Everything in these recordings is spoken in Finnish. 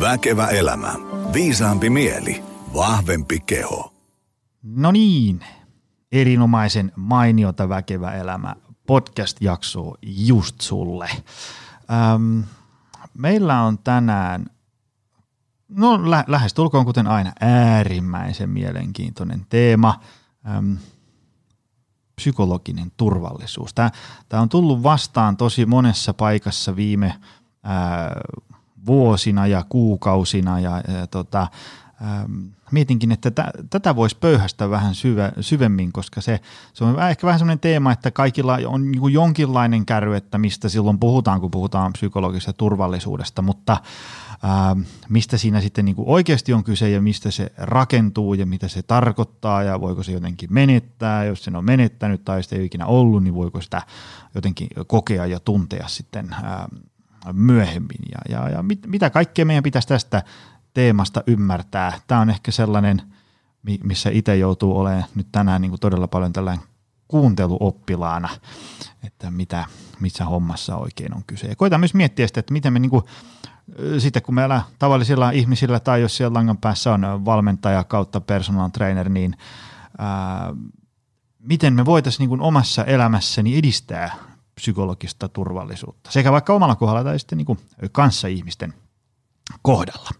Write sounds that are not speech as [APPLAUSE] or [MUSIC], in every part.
Väkevä elämä. Viisaampi mieli. Vahvempi keho. No niin, erinomaisen mainiota Väkevä elämä podcast-jaksoa just sulle. Öm, meillä on tänään, no lä- lähestulkoon kuten aina, äärimmäisen mielenkiintoinen teema. Öm, psykologinen turvallisuus. Tämä on tullut vastaan tosi monessa paikassa viime ää, vuosina ja kuukausina ja, ja tota, ähm, mietinkin, että t- tätä voisi pöyhästä vähän syve, syvemmin, koska se, se on ehkä vähän sellainen teema, että kaikilla on niin jonkinlainen kärry, että mistä silloin puhutaan, kun puhutaan psykologisesta turvallisuudesta, mutta ähm, mistä siinä sitten niin oikeasti on kyse ja mistä se rakentuu ja mitä se tarkoittaa ja voiko se jotenkin menettää, jos sen on menettänyt tai sitä ei ole ikinä ollut, niin voiko sitä jotenkin kokea ja tuntea sitten ähm, myöhemmin ja, ja, ja mit, mitä kaikkea meidän pitäisi tästä teemasta ymmärtää. Tämä on ehkä sellainen, missä itse joutuu olemaan nyt tänään niin kuin todella paljon tällainen kuunteluoppilaana, että mitä, missä hommassa oikein on kyse. Ja koitan myös miettiä sitä, että miten me niin kuin, sitten kun meillä tavallisilla ihmisillä tai jos siellä langan päässä on valmentaja kautta personal trainer, niin ää, miten me voitaisiin niin omassa elämässäni edistää psykologista turvallisuutta, sekä vaikka omalla kohdalla tai sitten niin kuin ihmisten kohdalla.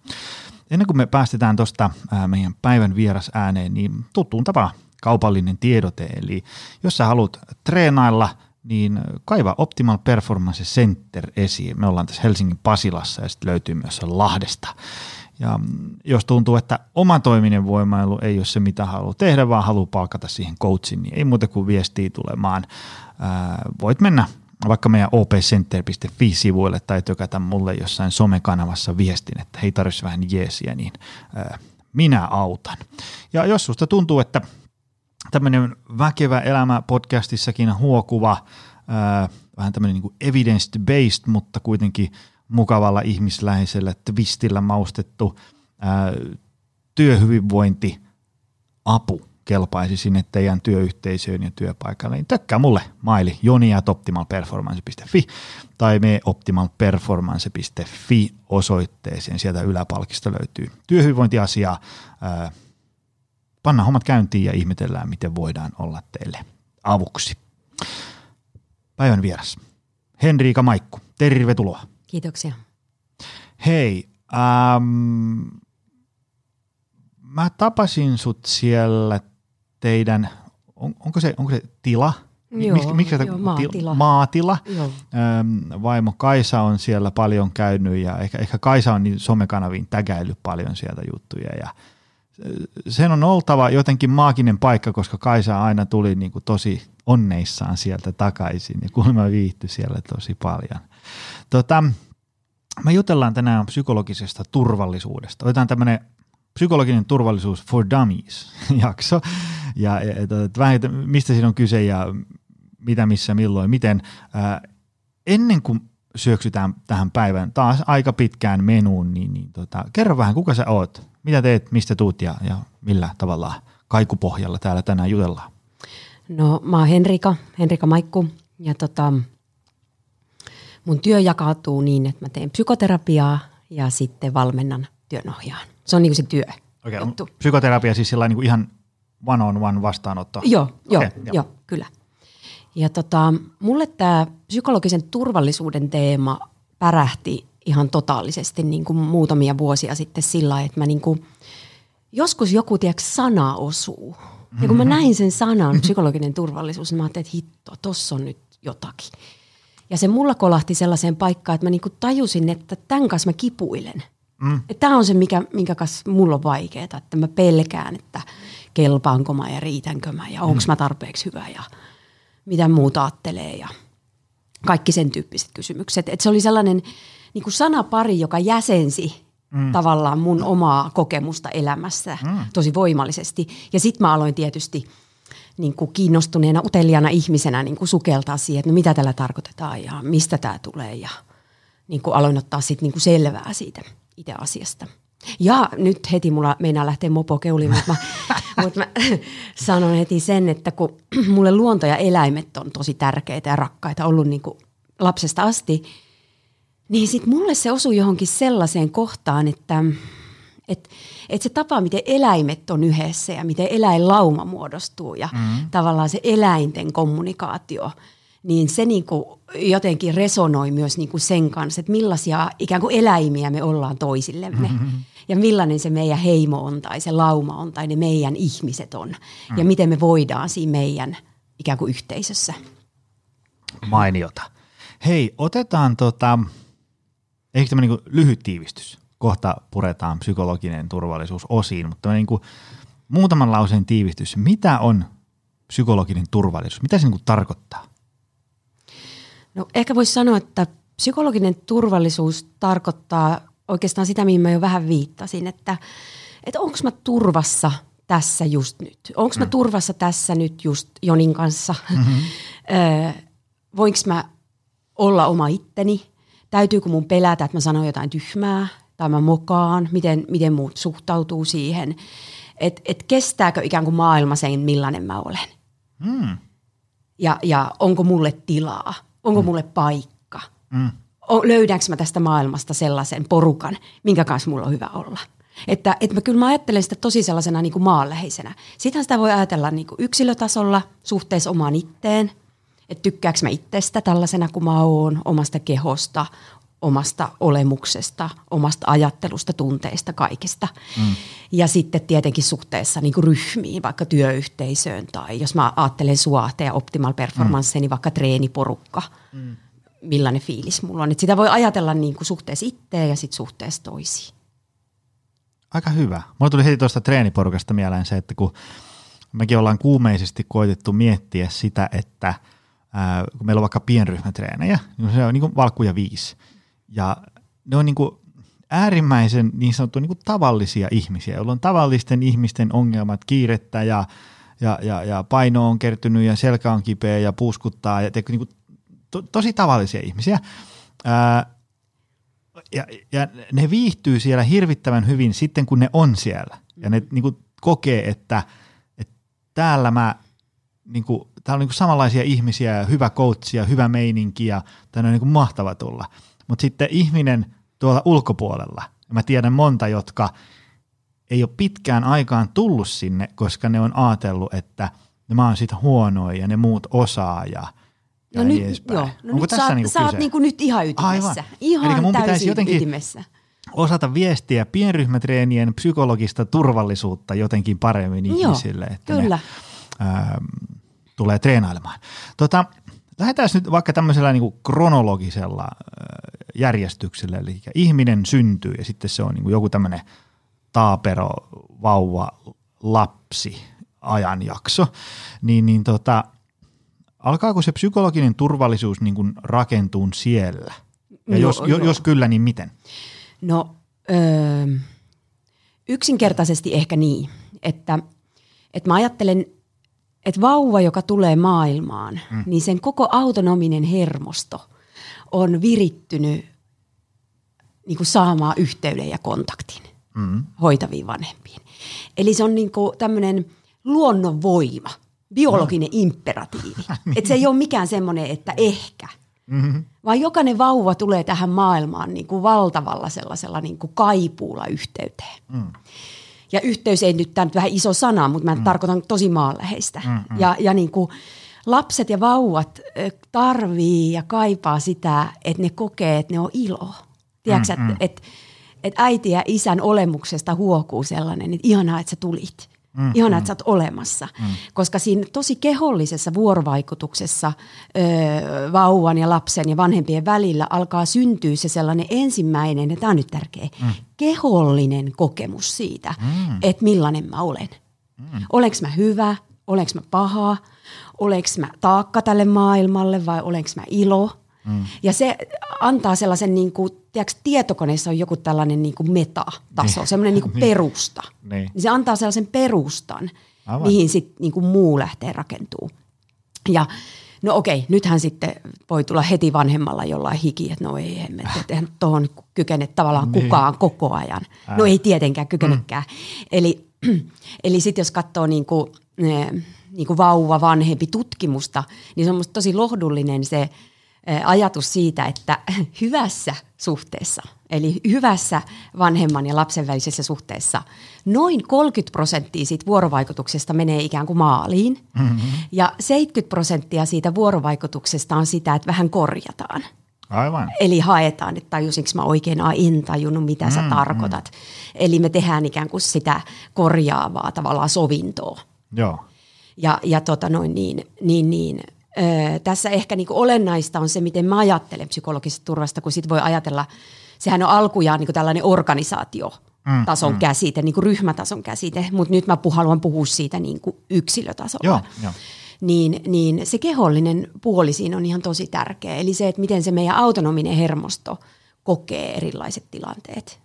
Ennen kuin me päästetään tuosta meidän päivän vieras ääneen, niin tuttuun tapaan kaupallinen tiedote. Eli jos sä haluat treenailla, niin kaiva Optimal Performance Center esiin. Me ollaan tässä Helsingin Pasilassa ja sitten löytyy myös Lahdesta. Ja jos tuntuu, että oma toiminen voimailu ei ole se, mitä haluaa tehdä, vaan haluaa palkata siihen coachin, niin ei muuta kuin viestiä tulemaan. Ää, voit mennä vaikka meidän opcenter.fi-sivuille tai tökätä mulle jossain somekanavassa viestin, että hei tarvitsisi vähän jeesiä, niin ää, minä autan. Ja jos susta tuntuu, että tämmöinen väkevä elämä podcastissakin huokuva, ää, vähän tämmöinen niin evidence-based, mutta kuitenkin mukavalla ihmisläheisellä twistillä maustettu ää, työhyvinvointi, apu kelpaisi sinne teidän työyhteisöön ja työpaikalle, niin tökkää mulle maili joni.optimalperformance.fi tai me optimalperformance.fi osoitteeseen. Sieltä yläpalkista löytyy työhyvinvointiasiaa. Panna hommat käyntiin ja ihmetellään, miten voidaan olla teille avuksi. Päivän vieras. Henriika Maikku, tervetuloa. Kiitoksia. Hei, ähm, mä tapasin sut siellä teidän, on, onko, se, onko se tila? Joo, Mik, miksi joo, maatila. maatila. Joo. Öm, vaimo Kaisa on siellä paljon käynyt ja ehkä, ehkä Kaisa on niin somekanaviin tägäillyt paljon sieltä juttuja ja sen on oltava jotenkin maaginen paikka, koska Kaisa aina tuli niin kuin tosi onneissaan sieltä takaisin ja kuulemma viihtyi siellä tosi paljon. Tota, me jutellaan tänään psykologisesta turvallisuudesta. Otetaan tämmöinen psykologinen turvallisuus for dummies [LAUGHS] jakso. Ja, ja vähän, että mistä siinä on kyse ja mitä, missä, milloin, miten. Ää, ennen kuin syöksytään tähän päivään taas aika pitkään menuun, niin, niin tota, kerro vähän, kuka sä oot, mitä teet, mistä tuut ja, ja millä tavalla kaikupohjalla täällä tänään jutellaan? No mä oon Henrika, Henrika Maikku ja tota, mun työ jakautuu niin, että mä teen psykoterapiaa ja sitten valmennan työnohjaan. Se on niin kuin se työ. Okei, okay, psykoterapia siis sillä niin ihan one on one vastaanotto. Joo, joo, okay, joo. joo kyllä. Ja tota, mulle tämä psykologisen turvallisuuden teema pärähti ihan totaalisesti niin kuin muutamia vuosia sitten sillä että mä niin kuin, joskus joku tiedätkö, sana osuu. Ja kun mä mhm. näin sen sanan, psykologinen turvallisuus, niin mä ajattelin, että hitto, tossa on nyt jotakin. Ja se mulla kolahti sellaiseen paikkaan, että mä niin kuin tajusin, että tämän kanssa mä kipuilen – Mm. Tämä on se, mikä, minkä kanssa mulla on vaikeaa, että mä pelkään, että kelpaanko mä ja riitänkö mä ja onko mm. mä tarpeeksi hyvä ja mitä muuta ajattelee ja kaikki sen tyyppiset kysymykset. Et se oli sellainen niin kuin sanapari, joka jäsensi mm. tavallaan mun omaa kokemusta elämässä mm. tosi voimallisesti. Ja sitten mä aloin tietysti niin kuin kiinnostuneena, uteliaana ihmisenä niin kuin sukeltaa siihen, että no mitä tällä tarkoitetaan ja mistä tämä tulee ja niin kuin aloin ottaa sitten niin kuin selvää siitä – itse asiasta. Ja nyt heti mulla meinaa lähteä mopo keuliin, mutta mä, [LAUGHS] mutta mä sanon heti sen, että kun mulle luonto ja eläimet on tosi tärkeitä ja rakkaita ollut niin kuin lapsesta asti, Niin sit mulle se osui johonkin sellaiseen kohtaan, että et, et se tapa, miten eläimet on yhdessä ja miten eläinlauma muodostuu ja mm. tavallaan se eläinten kommunikaatio, niin se niinku jotenkin resonoi myös niinku sen kanssa, että millaisia ikään kuin eläimiä me ollaan toisillemme. Mm-hmm. Ja millainen se meidän heimo on tai se lauma on tai ne meidän ihmiset on. Mm. Ja miten me voidaan siinä meidän ikään kuin yhteisössä. Mainiota. Hei, otetaan tota, ehkä tämmöinen niin lyhyt tiivistys. Kohta puretaan psykologinen turvallisuus osiin, mutta niin kuin muutaman lauseen tiivistys. Mitä on psykologinen turvallisuus? Mitä se niin kuin tarkoittaa? No ehkä voisi sanoa, että psykologinen turvallisuus tarkoittaa oikeastaan sitä, mihin mä jo vähän viittasin, että, että onko mä turvassa tässä just nyt? Onko mä mm. turvassa tässä nyt just Jonin kanssa? Mm-hmm. [LAUGHS] voinko mä olla oma itteni? Täytyykö mun pelätä, että mä sanon jotain tyhmää tai mä mokaan? Miten, miten muut suhtautuu siihen? Että et kestääkö ikään kuin maailma sen, millainen mä olen? Mm. Ja, ja onko mulle tilaa? Onko mm. mulle paikka? Mm. Löydänkö mä tästä maailmasta sellaisen porukan, minkä kanssa mulla on hyvä olla? Että, että mä kyllä mä ajattelen sitä tosi sellaisena niin kuin maanläheisenä. Sittenhän sitä voi ajatella niin kuin yksilötasolla suhteessa omaan itteen, että tykkääkö mä itsestä tällaisena kuin mä oon, omasta kehosta, omasta olemuksesta, omasta ajattelusta, tunteista, kaikesta. Mm. Ja sitten tietenkin suhteessa niin kuin ryhmiin, vaikka työyhteisöön tai jos mä ajattelen suahte ja optimal performance, mm. niin vaikka treeniporukka, mm. millainen fiilis mulla on. Et sitä voi ajatella niin kuin suhteessa itteen ja sitten suhteessa toisiin. Aika hyvä. Mulla tuli heti tuosta treeniporukasta mieleen se, että kun mekin ollaan kuumeisesti koitettu miettiä sitä, että ää, kun meillä on vaikka pienryhmätreenejä, niin se on niin kuin valkkuja viisi. Ja ne on niin kuin äärimmäisen niin sanottu niin kuin tavallisia ihmisiä, joilla on tavallisten ihmisten ongelmat, kiirettä ja, ja, ja, ja paino on kertynyt ja selkä on kipeä ja puuskuttaa ja te, niin kuin, to, tosi tavallisia ihmisiä. Ää, ja, ja ne viihtyy siellä hirvittävän hyvin sitten, kun ne on siellä. Ja ne niin kuin, kokee, että, että täällä mä, niin kuin, täällä on niin kuin samanlaisia ihmisiä ja hyvä coach ja hyvä meininki ja tänne on niin kuin mahtava tulla. Mutta sitten ihminen tuolla ulkopuolella, ja mä tiedän monta, jotka ei ole pitkään aikaan tullut sinne, koska ne on ajatellut, että mä oon siitä huonoja ja ne muut osaa ja – No nyt, joo, no Onko nyt tässä sä, niinku sä oot niinku nyt ihan ytimessä. Aivan. Ihan Eli mun pitäisi jotenkin ytimessä. osata viestiä pienryhmätreenien psykologista turvallisuutta jotenkin paremmin joo, ihmisille. Että kyllä. Ne, ää, tulee treenailemaan. Tota, lähdetään nyt vaikka tämmöisellä niin kuin kronologisella järjestyksellä. Eli ihminen syntyy ja sitten se on niin kuin joku tämmöinen taapero, vauva, lapsi ajanjakso. Niin, niin tota, alkaako se psykologinen turvallisuus niin kuin rakentuu siellä? Ja no, jos, no. jos kyllä, niin miten? No öö, yksinkertaisesti ehkä niin, että, että mä ajattelen, että vauva, joka tulee maailmaan, mm. niin sen koko autonominen hermosto on virittynyt niin kuin saamaan yhteyden ja kontaktin mm. hoitaviin vanhempiin. Eli se on niin tämmöinen luonnonvoima – biologinen no. imperatiivi. [LAUGHS] Että se ei ole mikään semmoinen, että ehkä. Mm-hmm. Vaan jokainen vauva tulee tähän maailmaan niin kuin valtavalla sellaisella niin kuin kaipuulla yhteyteen. Mm. Ja yhteys ei nyt, tämä nyt vähän iso sana, mutta mä mm. tarkoitan tosi maanläheistä. Mm-hmm. Ja, ja niin kuin lapset ja vauvat tarvii ja kaipaa sitä, että ne kokee, että ne on ilo. Tiedätkö, mm-hmm. että et, et äiti ja isän olemuksesta huokuu sellainen, että ihanaa, että sä tulit. Mm, Ihanaa, mm. että sä oot olemassa. Mm. Koska siinä tosi kehollisessa vuorovaikutuksessa ö, vauvan ja lapsen ja vanhempien välillä alkaa syntyä se sellainen ensimmäinen, ja tämä on nyt tärkeä, mm. kehollinen kokemus siitä, mm. että millainen mä olen. Mm. Olenko mä hyvä, olenko mä paha, olenko mä taakka tälle maailmalle vai olenko mä ilo – Mm. Ja se antaa sellaisen, niin kuin, tiedätkö, tietokoneessa on joku tällainen niin kuin metataso, niin. semmoinen niin kuin [LAUGHS] niin. perusta. Niin. niin se antaa sellaisen perustan, Aivan. mihin sit niin kuin muu lähtee rakentuu. Ja no okei, nythän sitten voi tulla heti vanhemmalla jollain hiki, että no ei hemmet, että eihän tuohon kykene tavallaan niin. kukaan koko ajan. Ää. No ei tietenkään kykenekään. Mm. Eli, [CLEARS THROAT] eli sitten jos katsoo niin kuin, niin kuin vauva, vanhempi tutkimusta, niin se on musta tosi lohdullinen se – ajatus siitä, että [LAUGHS] hyvässä suhteessa, eli hyvässä vanhemman ja lapsen välisessä suhteessa, noin 30 prosenttia siitä vuorovaikutuksesta menee ikään kuin maaliin, mm-hmm. ja 70 prosenttia siitä vuorovaikutuksesta on sitä, että vähän korjataan. Aivan. Eli haetaan, että tajusinko mä oikein, ai en tajunnut, mitä mm, sä tarkoitat. Mm. Eli me tehdään ikään kuin sitä korjaavaa tavallaan sovintoa. Joo. Ja, ja tota noin niin, niin, niin öö, tässä ehkä niin olennaista on se, miten mä ajattelen psykologisesta turvasta, kun sit voi ajatella, sehän on alkujaan niin tällainen organisaatio, mm, tason mm. käsite, niin kuin ryhmätason käsite, mutta nyt mä haluan puhua siitä niin kuin yksilötasolla. Joo, jo. Niin, niin se kehollinen puoli siinä on ihan tosi tärkeä. Eli se, että miten se meidän autonominen hermosto kokee erilaiset tilanteet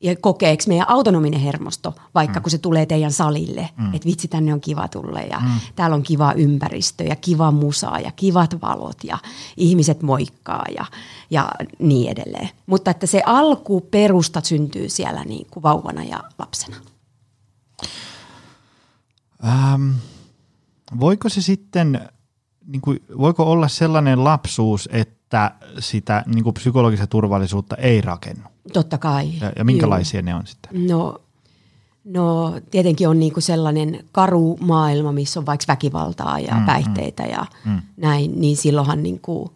ja kokeeko meidän autonominen hermosto, vaikka mm. kun se tulee teidän salille, mm. että vitsi tänne on kiva tulla ja mm. täällä on kiva ympäristö ja kiva musa ja kivat valot ja ihmiset moikkaa ja, ja niin edelleen. Mutta että se alku perusta syntyy siellä niin kuin vauvana ja lapsena. Ähm, voiko se sitten, niin kuin, voiko olla sellainen lapsuus, että sitä niin kuin psykologista turvallisuutta ei rakennu? Totta kai. Ja, ja minkälaisia Juu. ne on sitten? No, no tietenkin on niinku sellainen karu maailma, missä on vaikka väkivaltaa ja mm, päihteitä mm, ja mm. näin, niin silloinhan niinku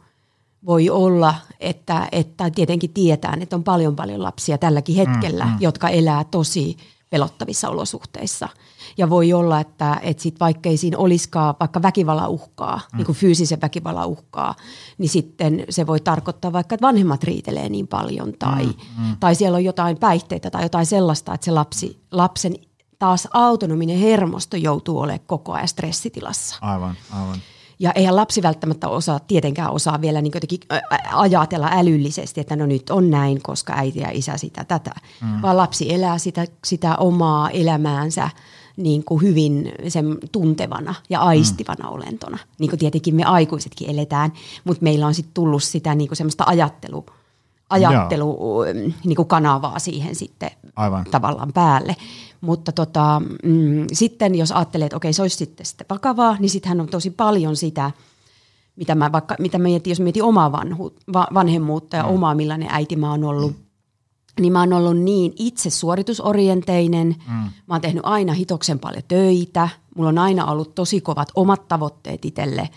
voi olla, että, että tietenkin tietää, että on paljon paljon lapsia tälläkin hetkellä, mm, mm. jotka elää tosi pelottavissa olosuhteissa – ja voi olla, että, että sit vaikka ei siinä olisikaan vaikka väkivallan uhkaa, mm. niin kuin fyysisen väkivallan uhkaa, niin sitten se voi tarkoittaa vaikka, että vanhemmat riitelee niin paljon tai, mm. Mm. tai siellä on jotain päihteitä tai jotain sellaista, että se lapsi, lapsen taas autonominen hermosto joutuu olemaan koko ajan stressitilassa. Aivan, aivan. Ja eihän lapsi välttämättä osaa, tietenkään osaa vielä niin jotenkin ajatella älyllisesti, että no nyt on näin, koska äiti ja isä sitä tätä. Mm. Vaan lapsi elää sitä, sitä omaa elämäänsä niin kuin hyvin sen tuntevana ja aistivana mm. olentona. Niin kuin tietenkin me aikuisetkin eletään, mutta meillä on sitten tullut sitä niin kuin semmoista ajattelu, ajattelu niin siihen sitten Aivan. tavallaan päälle. Mutta tota, mm, sitten jos ajattelee, että okei se olisi sitten, sitten vakavaa, niin sittenhän on tosi paljon sitä, mitä mä vaikka, mitä mietin, jos mietin omaa vanhu, va, vanhemmuutta ja mm. omaa millainen äiti mä oon ollut, mm niin mä oon ollut niin itse suoritusorienteinen. Mm. Mä oon tehnyt aina hitoksen paljon töitä. Mulla on aina ollut tosi kovat omat tavoitteet itselle.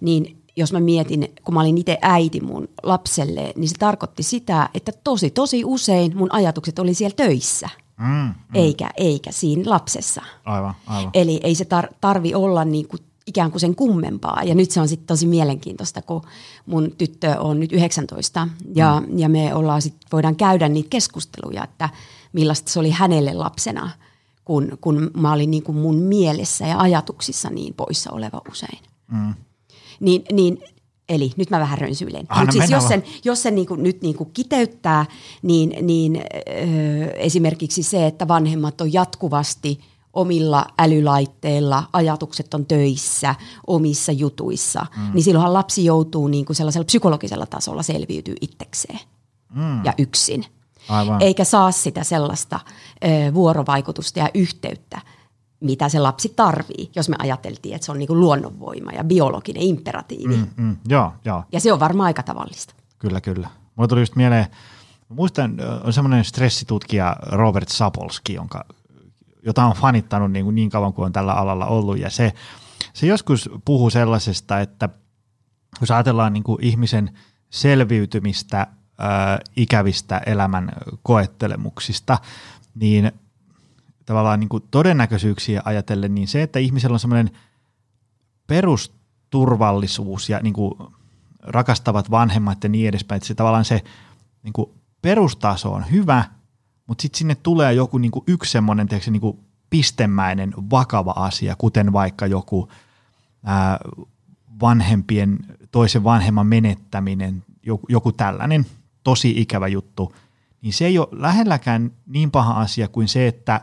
Niin jos mä mietin, kun mä olin itse äiti mun lapselle, niin se tarkoitti sitä, että tosi tosi usein mun ajatukset oli siellä töissä. Mm, mm. Eikä, eikä siinä lapsessa. Aivan, aivan. Eli ei se tar- tarvi olla niin kuin ikään kuin sen kummempaa. Ja nyt se on sitten tosi mielenkiintoista, kun mun tyttö on nyt 19 ja, mm. ja me ollaan sit, voidaan käydä niitä keskusteluja, että millaista se oli hänelle lapsena, kun, kun mä olin niin kuin mun mielessä ja ajatuksissa niin poissa oleva usein. Mm. Niin, niin Eli nyt mä vähän rönsyilen. Mutta siis jos sen, jos sen niinku, nyt niinku kiteyttää, niin, niin öö, esimerkiksi se, että vanhemmat on jatkuvasti – omilla älylaitteilla, ajatukset on töissä, omissa jutuissa, mm. niin silloinhan lapsi joutuu niin kuin sellaisella psykologisella tasolla selviytyy itsekseen mm. ja yksin. Aivan. Eikä saa sitä sellaista ö, vuorovaikutusta ja yhteyttä, mitä se lapsi tarvii, jos me ajateltiin, että se on niin kuin luonnonvoima ja biologinen imperatiivi. Mm, mm, joo, joo. Ja se on varmaan aika tavallista. Kyllä, kyllä. Mulla tuli just mieleen, muistan, on semmoinen stressitutkija Robert Sapolski, jonka jota on fanittanut niin, kuin niin kauan kuin on tällä alalla ollut. Ja se, se joskus puhuu sellaisesta, että jos ajatellaan niin kuin ihmisen selviytymistä ikävistä elämän koettelemuksista, niin tavallaan niin kuin todennäköisyyksiä ajatellen, niin se, että ihmisellä on semmoinen perusturvallisuus ja niin kuin rakastavat vanhemmat ja niin edespäin, että se tavallaan se niin kuin perustaso on hyvä – mutta sitten sinne tulee joku niinku yksi semmoinen niinku pistemäinen vakava asia, kuten vaikka joku ää, vanhempien, toisen vanhemman menettäminen, joku, joku tällainen tosi ikävä juttu, niin se ei ole lähelläkään niin paha asia kuin se, että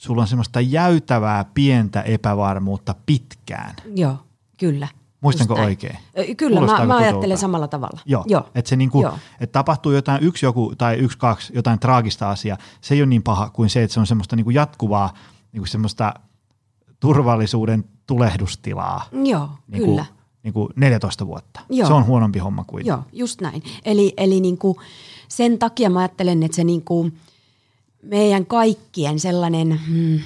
sulla on semmoista jäytävää pientä epävarmuutta pitkään. Joo, kyllä. Muistanko oikein? Kyllä, mä, mä ajattelen samalla tavalla. Joo, Joo. että se niinku, et tapahtuu jotain yksi joku tai yksi kaksi, jotain traagista asiaa, se ei ole niin paha kuin se, että se on semmoista niinku jatkuvaa niinku semmoista turvallisuuden tulehdustilaa. Joo, niinku, kyllä. niin kuin 14 vuotta. Joo. Se on huonompi homma kuin. Joo, just näin. Eli, eli niin kuin sen takia mä ajattelen, että se niin kuin meidän kaikkien sellainen, hmm,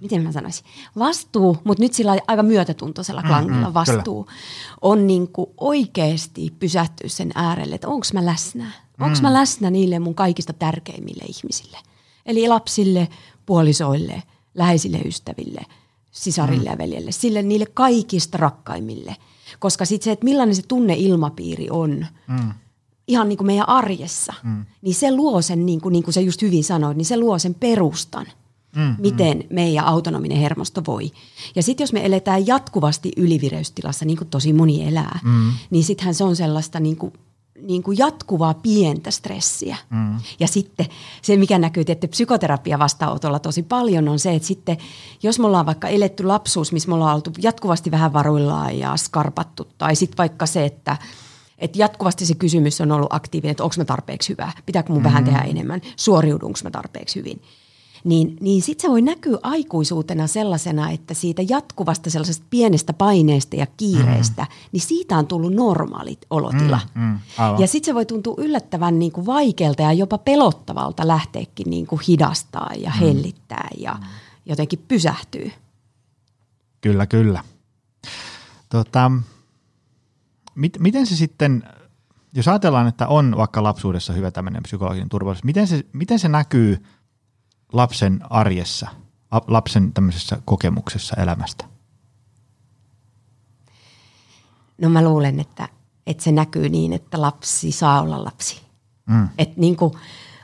miten mä sanoisin, vastuu, mutta nyt sillä aika myötätuntoisella klangilla mm, vastuu, kyllä. on niin kuin oikeasti pysähtyä sen äärelle, että onko mä läsnä. Onko mä läsnä niille mun kaikista tärkeimmille ihmisille. Eli lapsille, puolisoille, läheisille ystäville, sisarille ja veljelle, sille niille kaikista rakkaimmille. Koska sitten se, että millainen se tunneilmapiiri on, mm. Ihan niin kuin meidän arjessa, mm. niin se luo sen, niin kuin, niin kuin sä just hyvin sanoit, niin se luo sen perustan, mm, miten mm. meidän autonominen hermosto voi. Ja sitten jos me eletään jatkuvasti ylivireystilassa, niin kuin tosi moni elää, mm. niin sittenhän se on sellaista niin kuin niin kuin jatkuvaa pientä stressiä. Mm. Ja sitten se, mikä näkyy tietysti psykoterapia vastaanotolla tosi paljon, on se, että sitten jos me ollaan vaikka eletty lapsuus, missä me ollaan oltu jatkuvasti vähän varuillaan ja skarpattu, tai sitten vaikka se, että et jatkuvasti se kysymys on ollut aktiivinen, että onko mä tarpeeksi hyvä, pitääkö mun mm. vähän tehdä enemmän, suoriudunko mä tarpeeksi hyvin – niin, niin sitten se voi näkyä aikuisuutena sellaisena, että siitä jatkuvasta sellaisesta pienestä paineesta ja kiireestä, mm. niin siitä on tullut normaalit olotila. Mm, mm, ja sitten se voi tuntua yllättävän niin kuin vaikealta ja jopa pelottavalta lähteekin niin kuin hidastaa ja mm. hellittää ja mm. jotenkin pysähtyy. Kyllä, kyllä. Tota, mit, miten se sitten, jos ajatellaan, että on vaikka lapsuudessa hyvä tämmöinen psykologinen turvallisuus, miten se, miten se näkyy – lapsen arjessa, lapsen tämmöisessä kokemuksessa elämästä? No mä luulen, että, että se näkyy niin, että lapsi saa olla lapsi. Mm. Että niin kuin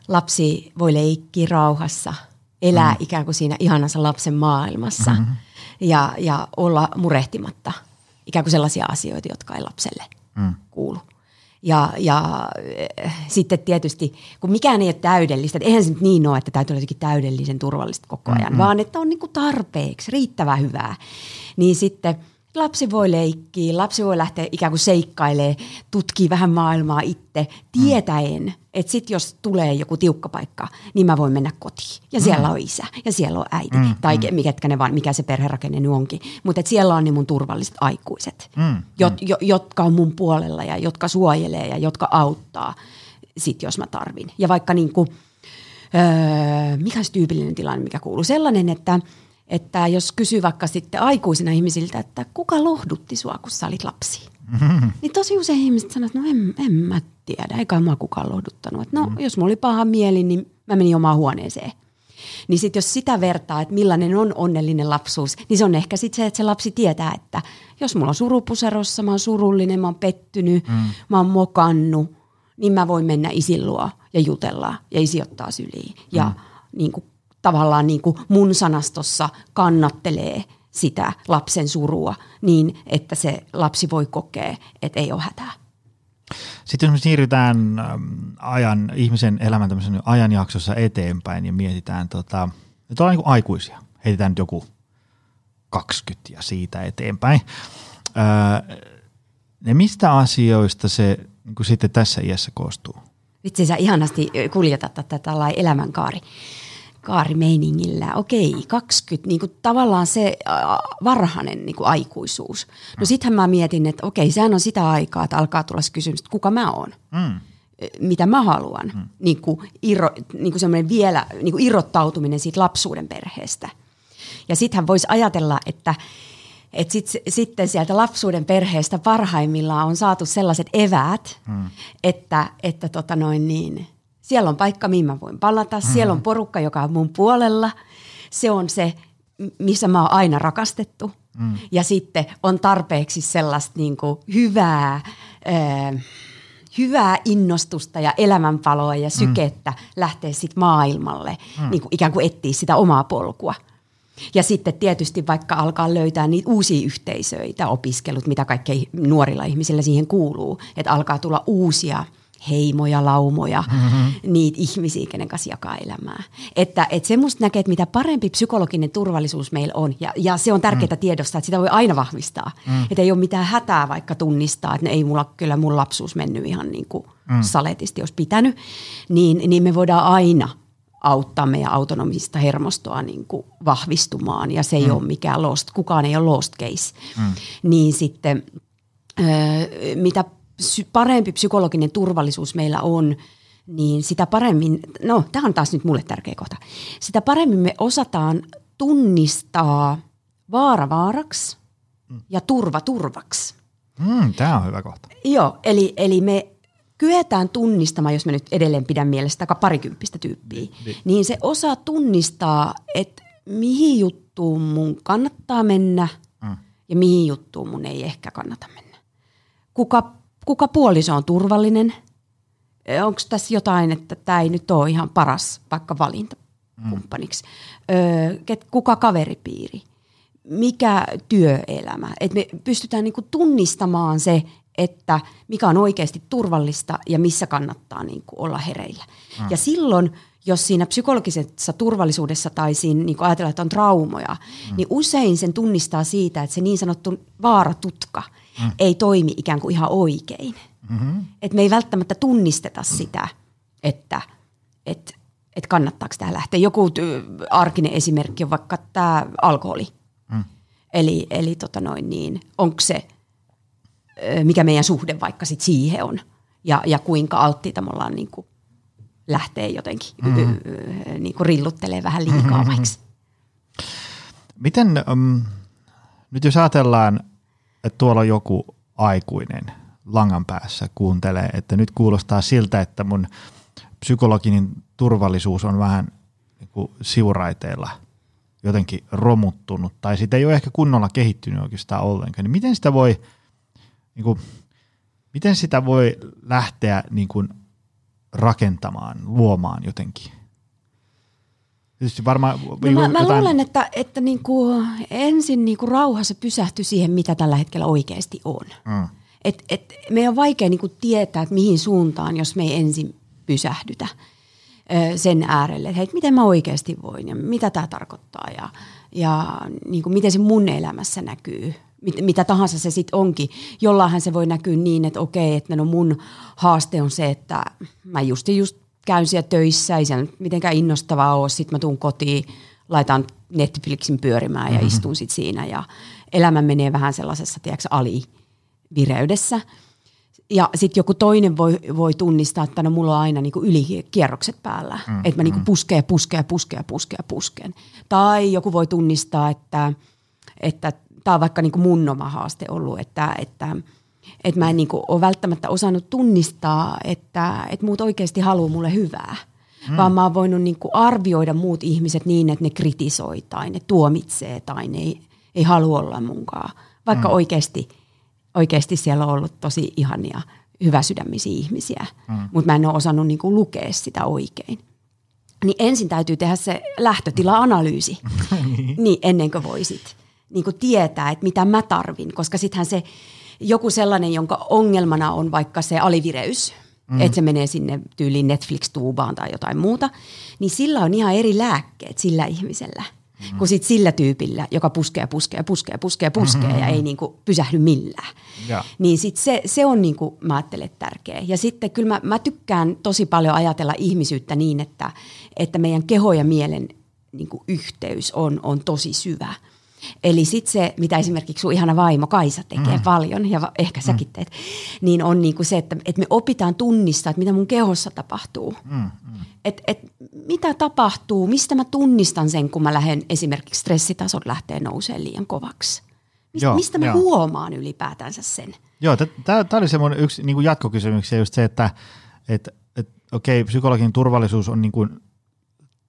lapsi voi leikkiä rauhassa, elää mm. ikään kuin siinä ihanassa lapsen maailmassa mm-hmm. ja, ja olla murehtimatta ikään kuin sellaisia asioita, jotka ei lapselle mm. kuulu. Ja, ja äh, sitten tietysti, kun mikään ei ole täydellistä, että eihän se nyt niin ole, että täytyy olla jotenkin täydellisen turvallista koko ajan, mm-hmm. vaan että on niin kuin tarpeeksi, riittävän hyvää. Niin sitten – Lapsi voi leikkiä, lapsi voi lähteä ikään kuin seikkailemaan, tutkii vähän maailmaa itse, tietäen, mm. että sit jos tulee joku tiukka paikka, niin mä voin mennä kotiin. Ja siellä mm. on isä, ja siellä on äiti, mm. tai mm. Mikä, ne vaan, mikä se perherakenne nyt onkin. Mutta siellä on ne mun turvalliset aikuiset, mm. Jot, jo, jotka on mun puolella ja jotka suojelee ja jotka auttaa sit, jos mä tarvin. Ja vaikka niin kuin, öö, mikä olisi tyypillinen tilanne, mikä kuuluu? Sellainen, että – että jos kysyy vaikka sitten aikuisina ihmisiltä, että kuka lohdutti sua, kun sä olit lapsi? Mm-hmm. Niin tosi usein ihmiset sanoo, että no en, en mä tiedä, eikä mua kukaan lohduttanut. Että no mm-hmm. jos mulla oli paha mieli, niin mä menin omaan huoneeseen. Niin sitten jos sitä vertaa, että millainen on onnellinen lapsuus, niin se on ehkä sitten se, että se lapsi tietää, että jos mulla on surupuserossa, mä oon surullinen, mä oon pettynyt, mm. mä oon mokannut, niin mä voin mennä isin luo ja jutella ja isi ottaa syliin. Ja mm. niin kuin tavallaan niin kuin mun sanastossa kannattelee sitä lapsen surua niin, että se lapsi voi kokea, että ei ole hätää. Sitten jos me siirrytään ajan, ihmisen elämän ajanjaksossa eteenpäin ja mietitään, tota, nyt ollaan niin aikuisia, heitetään nyt joku 20 ja siitä eteenpäin. Öö, ne mistä asioista se niin kuin sitten tässä iässä koostuu? Vitsi, sä ihanasti kuljetat tätä tällainen elämänkaari kaarimeiningillä. Okei, 20, niin kuin tavallaan se varhainen niin kuin aikuisuus. No sittenhän mä mietin, että okei, sehän on sitä aikaa, että alkaa tulla se kysymys, että kuka mä oon. Mm. Mitä mä haluan. Mm. Niin kuin, irro, niin kuin semmoinen vielä niin kuin irrottautuminen siitä lapsuuden perheestä. Ja sittenhän voisi ajatella, että et sit, sitten sieltä lapsuuden perheestä parhaimmillaan on saatu sellaiset eväät, mm. että, että tota noin niin, siellä on paikka, mihin mä voin palata. Mm. Siellä on porukka, joka on mun puolella. Se on se, missä mä oon aina rakastettu. Mm. Ja sitten on tarpeeksi sellaista niin kuin hyvää, äh, hyvää innostusta ja elämänpaloa ja sykettä mm. lähteä sitten maailmalle, mm. niin kuin ikään kuin etsiä sitä omaa polkua. Ja sitten tietysti vaikka alkaa löytää niitä uusia yhteisöitä, opiskelut, mitä kaikkea nuorilla ihmisillä siihen kuuluu, että alkaa tulla uusia – heimoja, laumoja, mm-hmm. niitä ihmisiä, kenen kanssa jakaa elämää. Että et se musta näkee, että mitä parempi psykologinen turvallisuus meillä on, ja, ja se on tärkeää mm. tiedostaa, että sitä voi aina vahvistaa. Mm. Että ei ole mitään hätää vaikka tunnistaa, että ei mulla kyllä mun lapsuus mennyt ihan niin kuin mm. saletisti, jos pitänyt, niin, niin me voidaan aina auttaa meidän autonomista hermostoa niin kuin vahvistumaan ja se ei mm. ole mikään lost, kukaan ei ole lost case, mm. niin sitten mitä parempi psykologinen turvallisuus meillä on, niin sitä paremmin, no tämä on taas nyt mulle tärkeä kohta, sitä paremmin me osataan tunnistaa vaara vaaraksi ja turva turvaksi. Mm, tämä on hyvä kohta. Joo, eli, eli me kyetään tunnistamaan, jos me nyt edelleen pidän mielestä parikymppistä tyyppiä, niin, niin. niin se osaa tunnistaa, että mihin juttuun mun kannattaa mennä mm. ja mihin juttuun mun ei ehkä kannata mennä. Kuka, kuka puoliso on turvallinen? Onko tässä jotain, että tämä ei nyt ole ihan paras vaikka valinta mm. kumppaniksi? Öö, kuka kaveripiiri? Mikä työelämä? Et me pystytään niinku tunnistamaan se, että mikä on oikeasti turvallista ja missä kannattaa niin kuin olla hereillä. Mm. Ja silloin, jos siinä psykologisessa turvallisuudessa tai siinä niin kuin ajatellaan, että on traumoja, mm. niin usein sen tunnistaa siitä, että se niin sanottu vaaratutka mm. ei toimi ikään kuin ihan oikein. Mm-hmm. Että me ei välttämättä tunnisteta sitä, että et, et kannattaako tämä lähteä. Joku arkinen esimerkki on vaikka tämä alkoholi. Mm. Eli, eli tota noin niin, onko se – mikä meidän suhde vaikka sit siihen on ja, ja kuinka alttiita me ollaan niin kuin lähtee jotenkin mm-hmm. niin kuin rilluttelee vähän liikaa mm-hmm. vaikka. Miten, um, nyt jos ajatellaan, että tuolla on joku aikuinen langan päässä kuuntelee, että nyt kuulostaa siltä, että mun psykologinen turvallisuus on vähän niin sivuraiteilla jotenkin romuttunut tai sitä ei ole ehkä kunnolla kehittynyt oikeastaan ollenkaan, niin miten sitä voi – niin kuin, miten sitä voi lähteä niin kuin rakentamaan, luomaan jotenkin? Tietysti varmaan no mä, jotain... mä luulen, että, että niin kuin ensin niin kuin rauhassa pysähtyy siihen, mitä tällä hetkellä oikeasti on. Mm. Et, et meidän on vaikea niin kuin tietää, että mihin suuntaan, jos me ei ensin pysähdytä sen äärelle, että hei, miten mä oikeasti voin ja mitä tämä tarkoittaa ja, ja niin kuin miten se mun elämässä näkyy mit, mitä tahansa se sitten onkin. Jollainhan se voi näkyä niin, että okei, että no mun haaste on se, että mä just, just käyn siellä töissä, ei se mitenkään innostavaa ole, sitten mä tuun kotiin, laitan Netflixin pyörimään ja mm-hmm. istun sitten siinä ja elämä menee vähän sellaisessa, tiedätkö, alivireydessä. Ja sitten joku toinen voi, voi tunnistaa, että no mulla on aina niinku ylikierrokset päällä. Mm, että mä niinku mm. puskee, puskee, puskee, puskee, puskeen. Tai joku voi tunnistaa, että, että tämä on vaikka niin kuin mun oma haaste ollut, että, että, että mä en niin kuin ole välttämättä osannut tunnistaa, että, että muut oikeasti haluaa mulle hyvää. Hmm. Vaan mä oon voinut niin kuin arvioida muut ihmiset niin, että ne kritisoi tai ne tuomitsee tai ne ei, ei halua olla munkaan. Vaikka hmm. oikeasti, oikeasti siellä on ollut tosi ihania, hyväsydämisiä ihmisiä. Hmm. Mutta mä en ole osannut niin kuin lukea sitä oikein. Niin ensin täytyy tehdä se lähtötila-analyysi, [LAUGHS] niin. niin ennen kuin voisit niin kuin tietää, että mitä mä tarvin, koska sittenhän se joku sellainen, jonka ongelmana on vaikka se alivireys, mm. että se menee sinne tyyliin Netflix-tuubaan tai jotain muuta, niin sillä on ihan eri lääkkeet sillä ihmisellä mm. kuin sit sillä tyypillä, joka puskee, puskee, puskee, puskee, puskee mm-hmm. ja ei niin kuin pysähdy millään. Ja. Niin sit se, se on niin kuin, mä ajattelen tärkeä. Ja sitten kyllä mä, mä tykkään tosi paljon ajatella ihmisyyttä niin, että, että meidän keho ja mielen niin kuin yhteys on, on tosi syvä. Eli sitten se, mitä esimerkiksi sun ihana vaimo Kaisa tekee mm. paljon, ja ehkä mm. säkin teet, niin on niinku se, että, että me opitaan tunnistaa, että mitä mun kehossa tapahtuu. Mm. Mm. Et, et, mitä tapahtuu, mistä mä tunnistan sen, kun mä lähden esimerkiksi stressitasot lähtee nousee liian kovaksi. Mist, Joo, mistä mä jo. huomaan ylipäätänsä sen? Joo, tämä oli semmoinen yksi niin jatkokysymys, just se, että et, et, okei, psykologin turvallisuus on niin kuin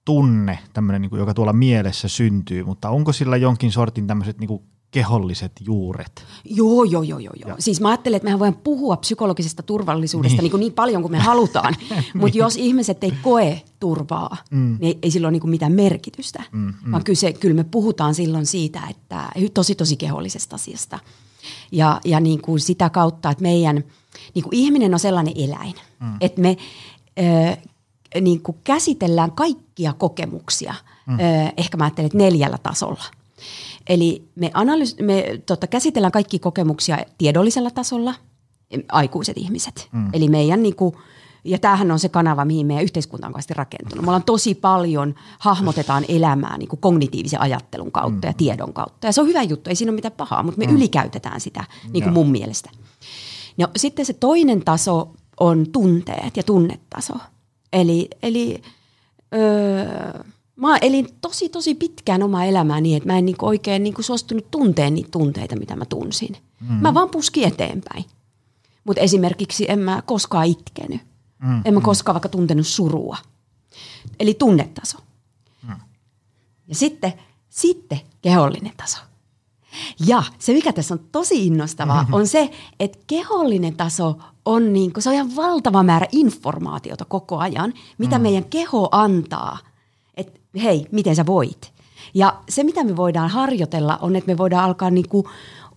tunne, tämmöinen, niin kuin, joka tuolla mielessä syntyy, mutta onko sillä jonkin sortin tämmöiset niin kuin keholliset juuret. Joo, joo, joo, joo. joo. Siis mä ajattelen, että mehän voidaan puhua psykologisesta turvallisuudesta niin, niin, niin paljon kuin me halutaan, [LAUGHS] niin. mutta jos ihmiset ei koe turvaa, mm. niin ei, ole niin kuin mitään merkitystä, mm, mm. vaan kyllä, se, kyllä me puhutaan silloin siitä, että tosi, tosi kehollisesta asiasta. Ja, ja niin kuin sitä kautta, että meidän, niin kuin ihminen on sellainen eläin, mm. että me niin kuin käsitellään kaikkia kokemuksia, mm. ehkä mä ajattelen, että neljällä tasolla. Eli me, analys- me tota, käsitellään kaikkia kokemuksia tiedollisella tasolla, aikuiset ihmiset. Mm. Eli meidän niin kuin, ja tämähän on se kanava, mihin meidän yhteiskunta on rakentunut. Me ollaan tosi paljon, hahmotetaan elämää niin kuin kognitiivisen ajattelun kautta mm. ja tiedon kautta. Ja se on hyvä juttu, ei siinä ole mitään pahaa, mutta me mm. ylikäytetään sitä niin kuin mun mielestä. No, sitten se toinen taso on tunteet ja tunnetaso. Eli, eli öö, mä elin tosi tosi pitkään omaa elämää niin, että mä en niinku oikein niinku suostunut tunteen niitä tunteita, mitä mä tunsin. Mm. Mä vaan puski eteenpäin. Mutta esimerkiksi en mä koskaan itkenyt. Mm. En mä koskaan vaikka tuntenut surua. Eli tunnetaso. Mm. Ja sitten, sitten kehollinen taso. Ja se, mikä tässä on tosi innostavaa, [LAUGHS] on se, että kehollinen taso on, niin kuin, se on ihan valtava määrä informaatiota koko ajan, mitä mm. meidän keho antaa, että hei, miten sä voit. Ja se, mitä me voidaan harjoitella, on, että me voidaan alkaa niin kuin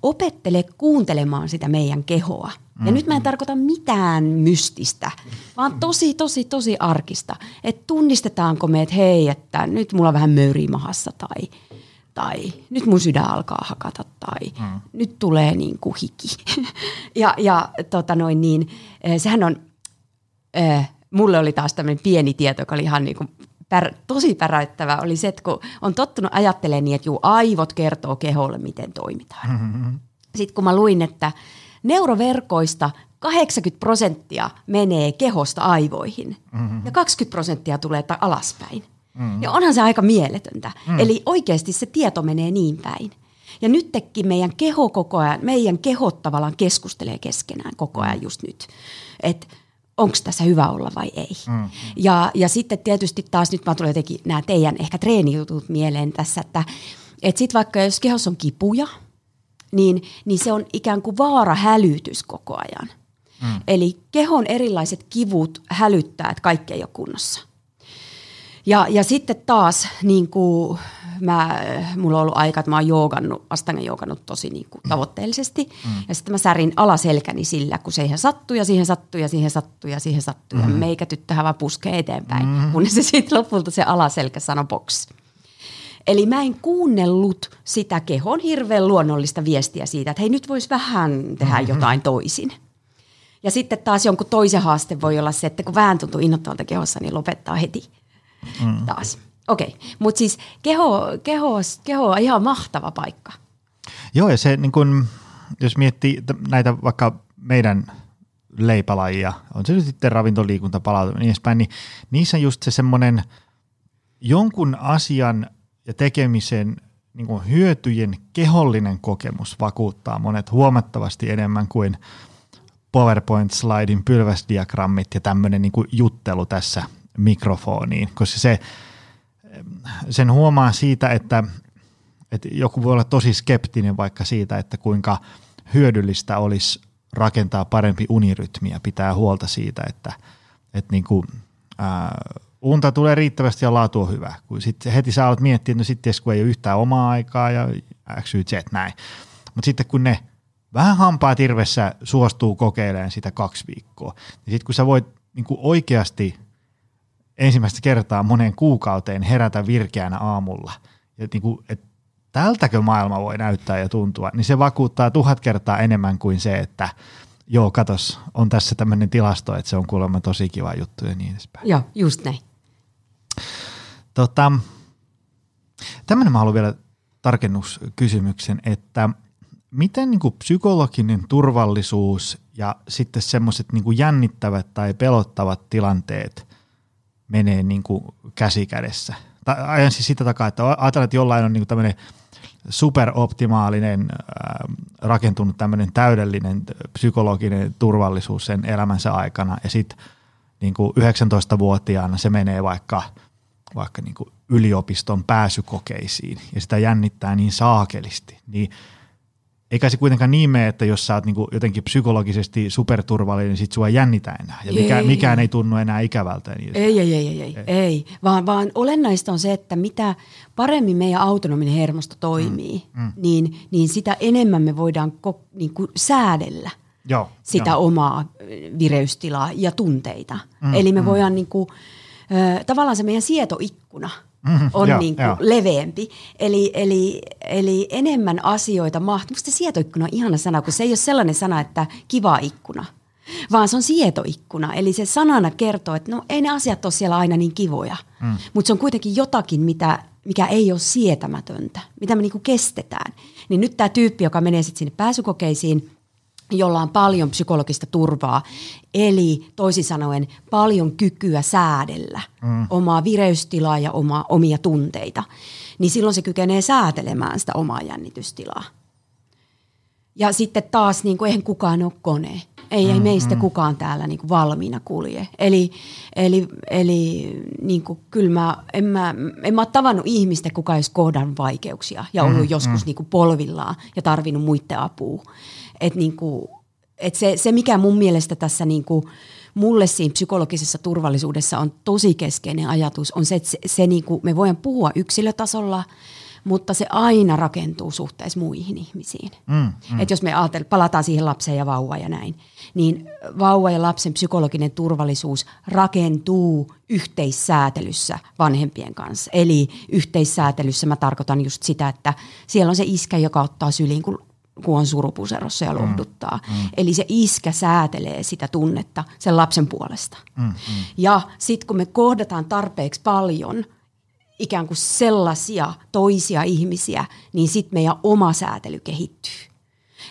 opettele kuuntelemaan sitä meidän kehoa. Ja mm-hmm. nyt mä en tarkoita mitään mystistä, vaan tosi, tosi, tosi arkista. Että tunnistetaanko me, että hei, että nyt mulla on vähän möyriä mahassa tai, tai nyt mun sydän alkaa hakata tai mm. nyt tulee niin kuin hiki. [LAUGHS] ja ja tota noin niin, eh, sehän on, äh, mulle oli taas tämmöinen pieni tieto, joka oli ihan niin kuin pär, tosi päräyttävä, oli se, että kun on tottunut ajattelemaan niin, että juu, aivot kertoo keholle, miten toimitaan. [LAUGHS] Mm-hmm. Sitten kun mä luin, että neuroverkoista 80 prosenttia menee kehosta aivoihin mm-hmm. ja 20 prosenttia tulee alaspäin. Mm-hmm. Ja onhan se aika mieletöntä. Mm-hmm. Eli oikeasti se tieto menee niin päin. Ja nytkin meidän keho koko ajan, meidän kehot tavallaan keskustelee keskenään koko ajan just nyt. Että onko tässä hyvä olla vai ei. Mm. Ja, ja sitten tietysti taas nyt mä tulee jotenkin nämä teidän ehkä treenijutut mieleen tässä, että et sitten vaikka jos kehossa on kipuja, niin, niin se on ikään kuin vaara hälytys koko ajan. Mm. Eli kehon erilaiset kivut hälyttää, että kaikki ei ole kunnossa. Ja, ja sitten taas niin kuin mä, mulla on ollut aika, että mä oon joogannut, astangan joogannut tosi niin kuin tavoitteellisesti. Mm. Ja sitten mä särin alaselkäni sillä, kun siihen sattuu ja siihen sattuu ja siihen sattuu ja siihen sattuu. Mm. Ja meikä tyttöhän vaan puskee eteenpäin, mm. kunnes se sitten lopulta se alaselkä sanoi box. Eli mä en kuunnellut sitä kehon hirveän luonnollista viestiä siitä, että hei nyt voisi vähän tehdä mm-hmm. jotain toisin. Ja sitten taas jonkun toisen haaste voi olla se, että kun vähän tuntuu innoittavalta kehossa, niin lopettaa heti mm. taas. Okei, okay. mutta siis keho, keho, keho on ihan mahtava paikka. Joo, ja se niin kun, jos miettii näitä vaikka meidän leipälajia, on se sitten ravintoliikunta, palautuminen niin edespäin, niin niissä just se semmoinen jonkun asian ja tekemisen niin kuin hyötyjen kehollinen kokemus vakuuttaa monet huomattavasti enemmän kuin PowerPoint-slaidin pylväsdiagrammit ja tämmöinen niin juttelu tässä mikrofoniin, koska se, sen huomaa siitä, että, että joku voi olla tosi skeptinen vaikka siitä, että kuinka hyödyllistä olisi rakentaa parempi unirytmi ja pitää huolta siitä, että, että niin kuin, ää, unta tulee riittävästi ja laatu on hyvä. Kun sit heti sä alat miettiä, että no sitten kun ei ole yhtään omaa aikaa ja X, Y, Z, näin. Mutta sitten kun ne vähän hampaa tirvessä suostuu kokeilemaan sitä kaksi viikkoa, niin sitten kun sä voit niin kuin oikeasti ensimmäistä kertaa moneen kuukauteen herätä virkeänä aamulla, ja niin kuin, että tältäkö maailma voi näyttää ja tuntua, niin se vakuuttaa tuhat kertaa enemmän kuin se, että joo, katos, on tässä tämmöinen tilasto, että se on kuulemma tosi kiva juttu ja niin edespäin. Joo, just näin. Tota, tämmöinen mä haluan vielä tarkennuskysymyksen, että miten niin kuin psykologinen turvallisuus ja sitten semmoiset niin jännittävät tai pelottavat tilanteet menee niin kuin käsi kädessä? Tai ajan siis sitä takaa, että ajatellaan, että jollain on niin tämmöinen superoptimaalinen, äh, rakentunut tämmöinen täydellinen psykologinen turvallisuus sen elämänsä aikana. Ja sitten niin 19-vuotiaana se menee vaikka, vaikka niin kuin yliopiston pääsykokeisiin. Ja sitä jännittää niin saakelisti, niin eikä se kuitenkaan niin mene, että jos sä oot niin jotenkin psykologisesti superturvallinen, niin sit sua jännitä enää. Ja mikä, ei, mikään ei tunnu enää ikävältä. Niin ei, ei, ei, ei, ei, ei. Vaan, vaan olennaista on se, että mitä paremmin meidän autonominen hermosto toimii, mm, mm. Niin, niin sitä enemmän me voidaan ko, niin kuin säädellä – Joo, sitä jo. omaa vireystilaa ja tunteita. Mm, Eli me mm. voidaan niin kuin, tavallaan se meidän sietoikkuna mm, on jo, niin kuin leveämpi. Eli, eli, eli enemmän asioita mahtuu. Minusta sietoikkuna on ihana sana, kun se ei ole sellainen sana, että kiva ikkuna, vaan se on sietoikkuna. Eli se sanana kertoo, että no ei ne asiat ole siellä aina niin kivoja, mm. mutta se on kuitenkin jotakin, mitä, mikä ei ole sietämätöntä, mitä me niinku kestetään. Niin nyt tämä tyyppi, joka menee sitten sinne pääsykokeisiin, jolla on paljon psykologista turvaa, eli toisin sanoen paljon kykyä säädellä mm. omaa vireystilaa ja omaa, omia tunteita, niin silloin se kykenee säätelemään sitä omaa jännitystilaa. Ja sitten taas, niin kuin, eihän kukaan ole kone. Ei, mm, ei meistä mm. kukaan täällä niin kuin valmiina kulje. Eli, eli, eli niin kuin, kyllä mä, en, mä, en mä ole tavannut ihmistä, kuka olisi kohdannut vaikeuksia ja ollut mm, joskus mm. Niin kuin polvillaan ja tarvinnut muiden apua. Et niin kuin, et se, se, mikä mun mielestä tässä niin kuin, mulle siinä psykologisessa turvallisuudessa on tosi keskeinen ajatus, on se, että se, se niin kuin, me voidaan puhua yksilötasolla – mutta se aina rakentuu suhteessa muihin ihmisiin. Mm, mm. Et jos me ajatellaan, palataan siihen lapseen ja vauva ja näin, niin vauva ja lapsen psykologinen turvallisuus rakentuu yhteissäätelyssä vanhempien kanssa. Eli yhteissäätelyssä mä tarkoitan just sitä, että siellä on se iskä, joka ottaa syliin, kun kun on surupuserossa ja mm, lohduttaa. Mm, mm. Eli se iskä säätelee sitä tunnetta sen lapsen puolesta. Mm, mm. Ja sitten kun me kohdataan tarpeeksi paljon – ikään kuin sellaisia toisia ihmisiä, niin sitten meidän oma säätely kehittyy.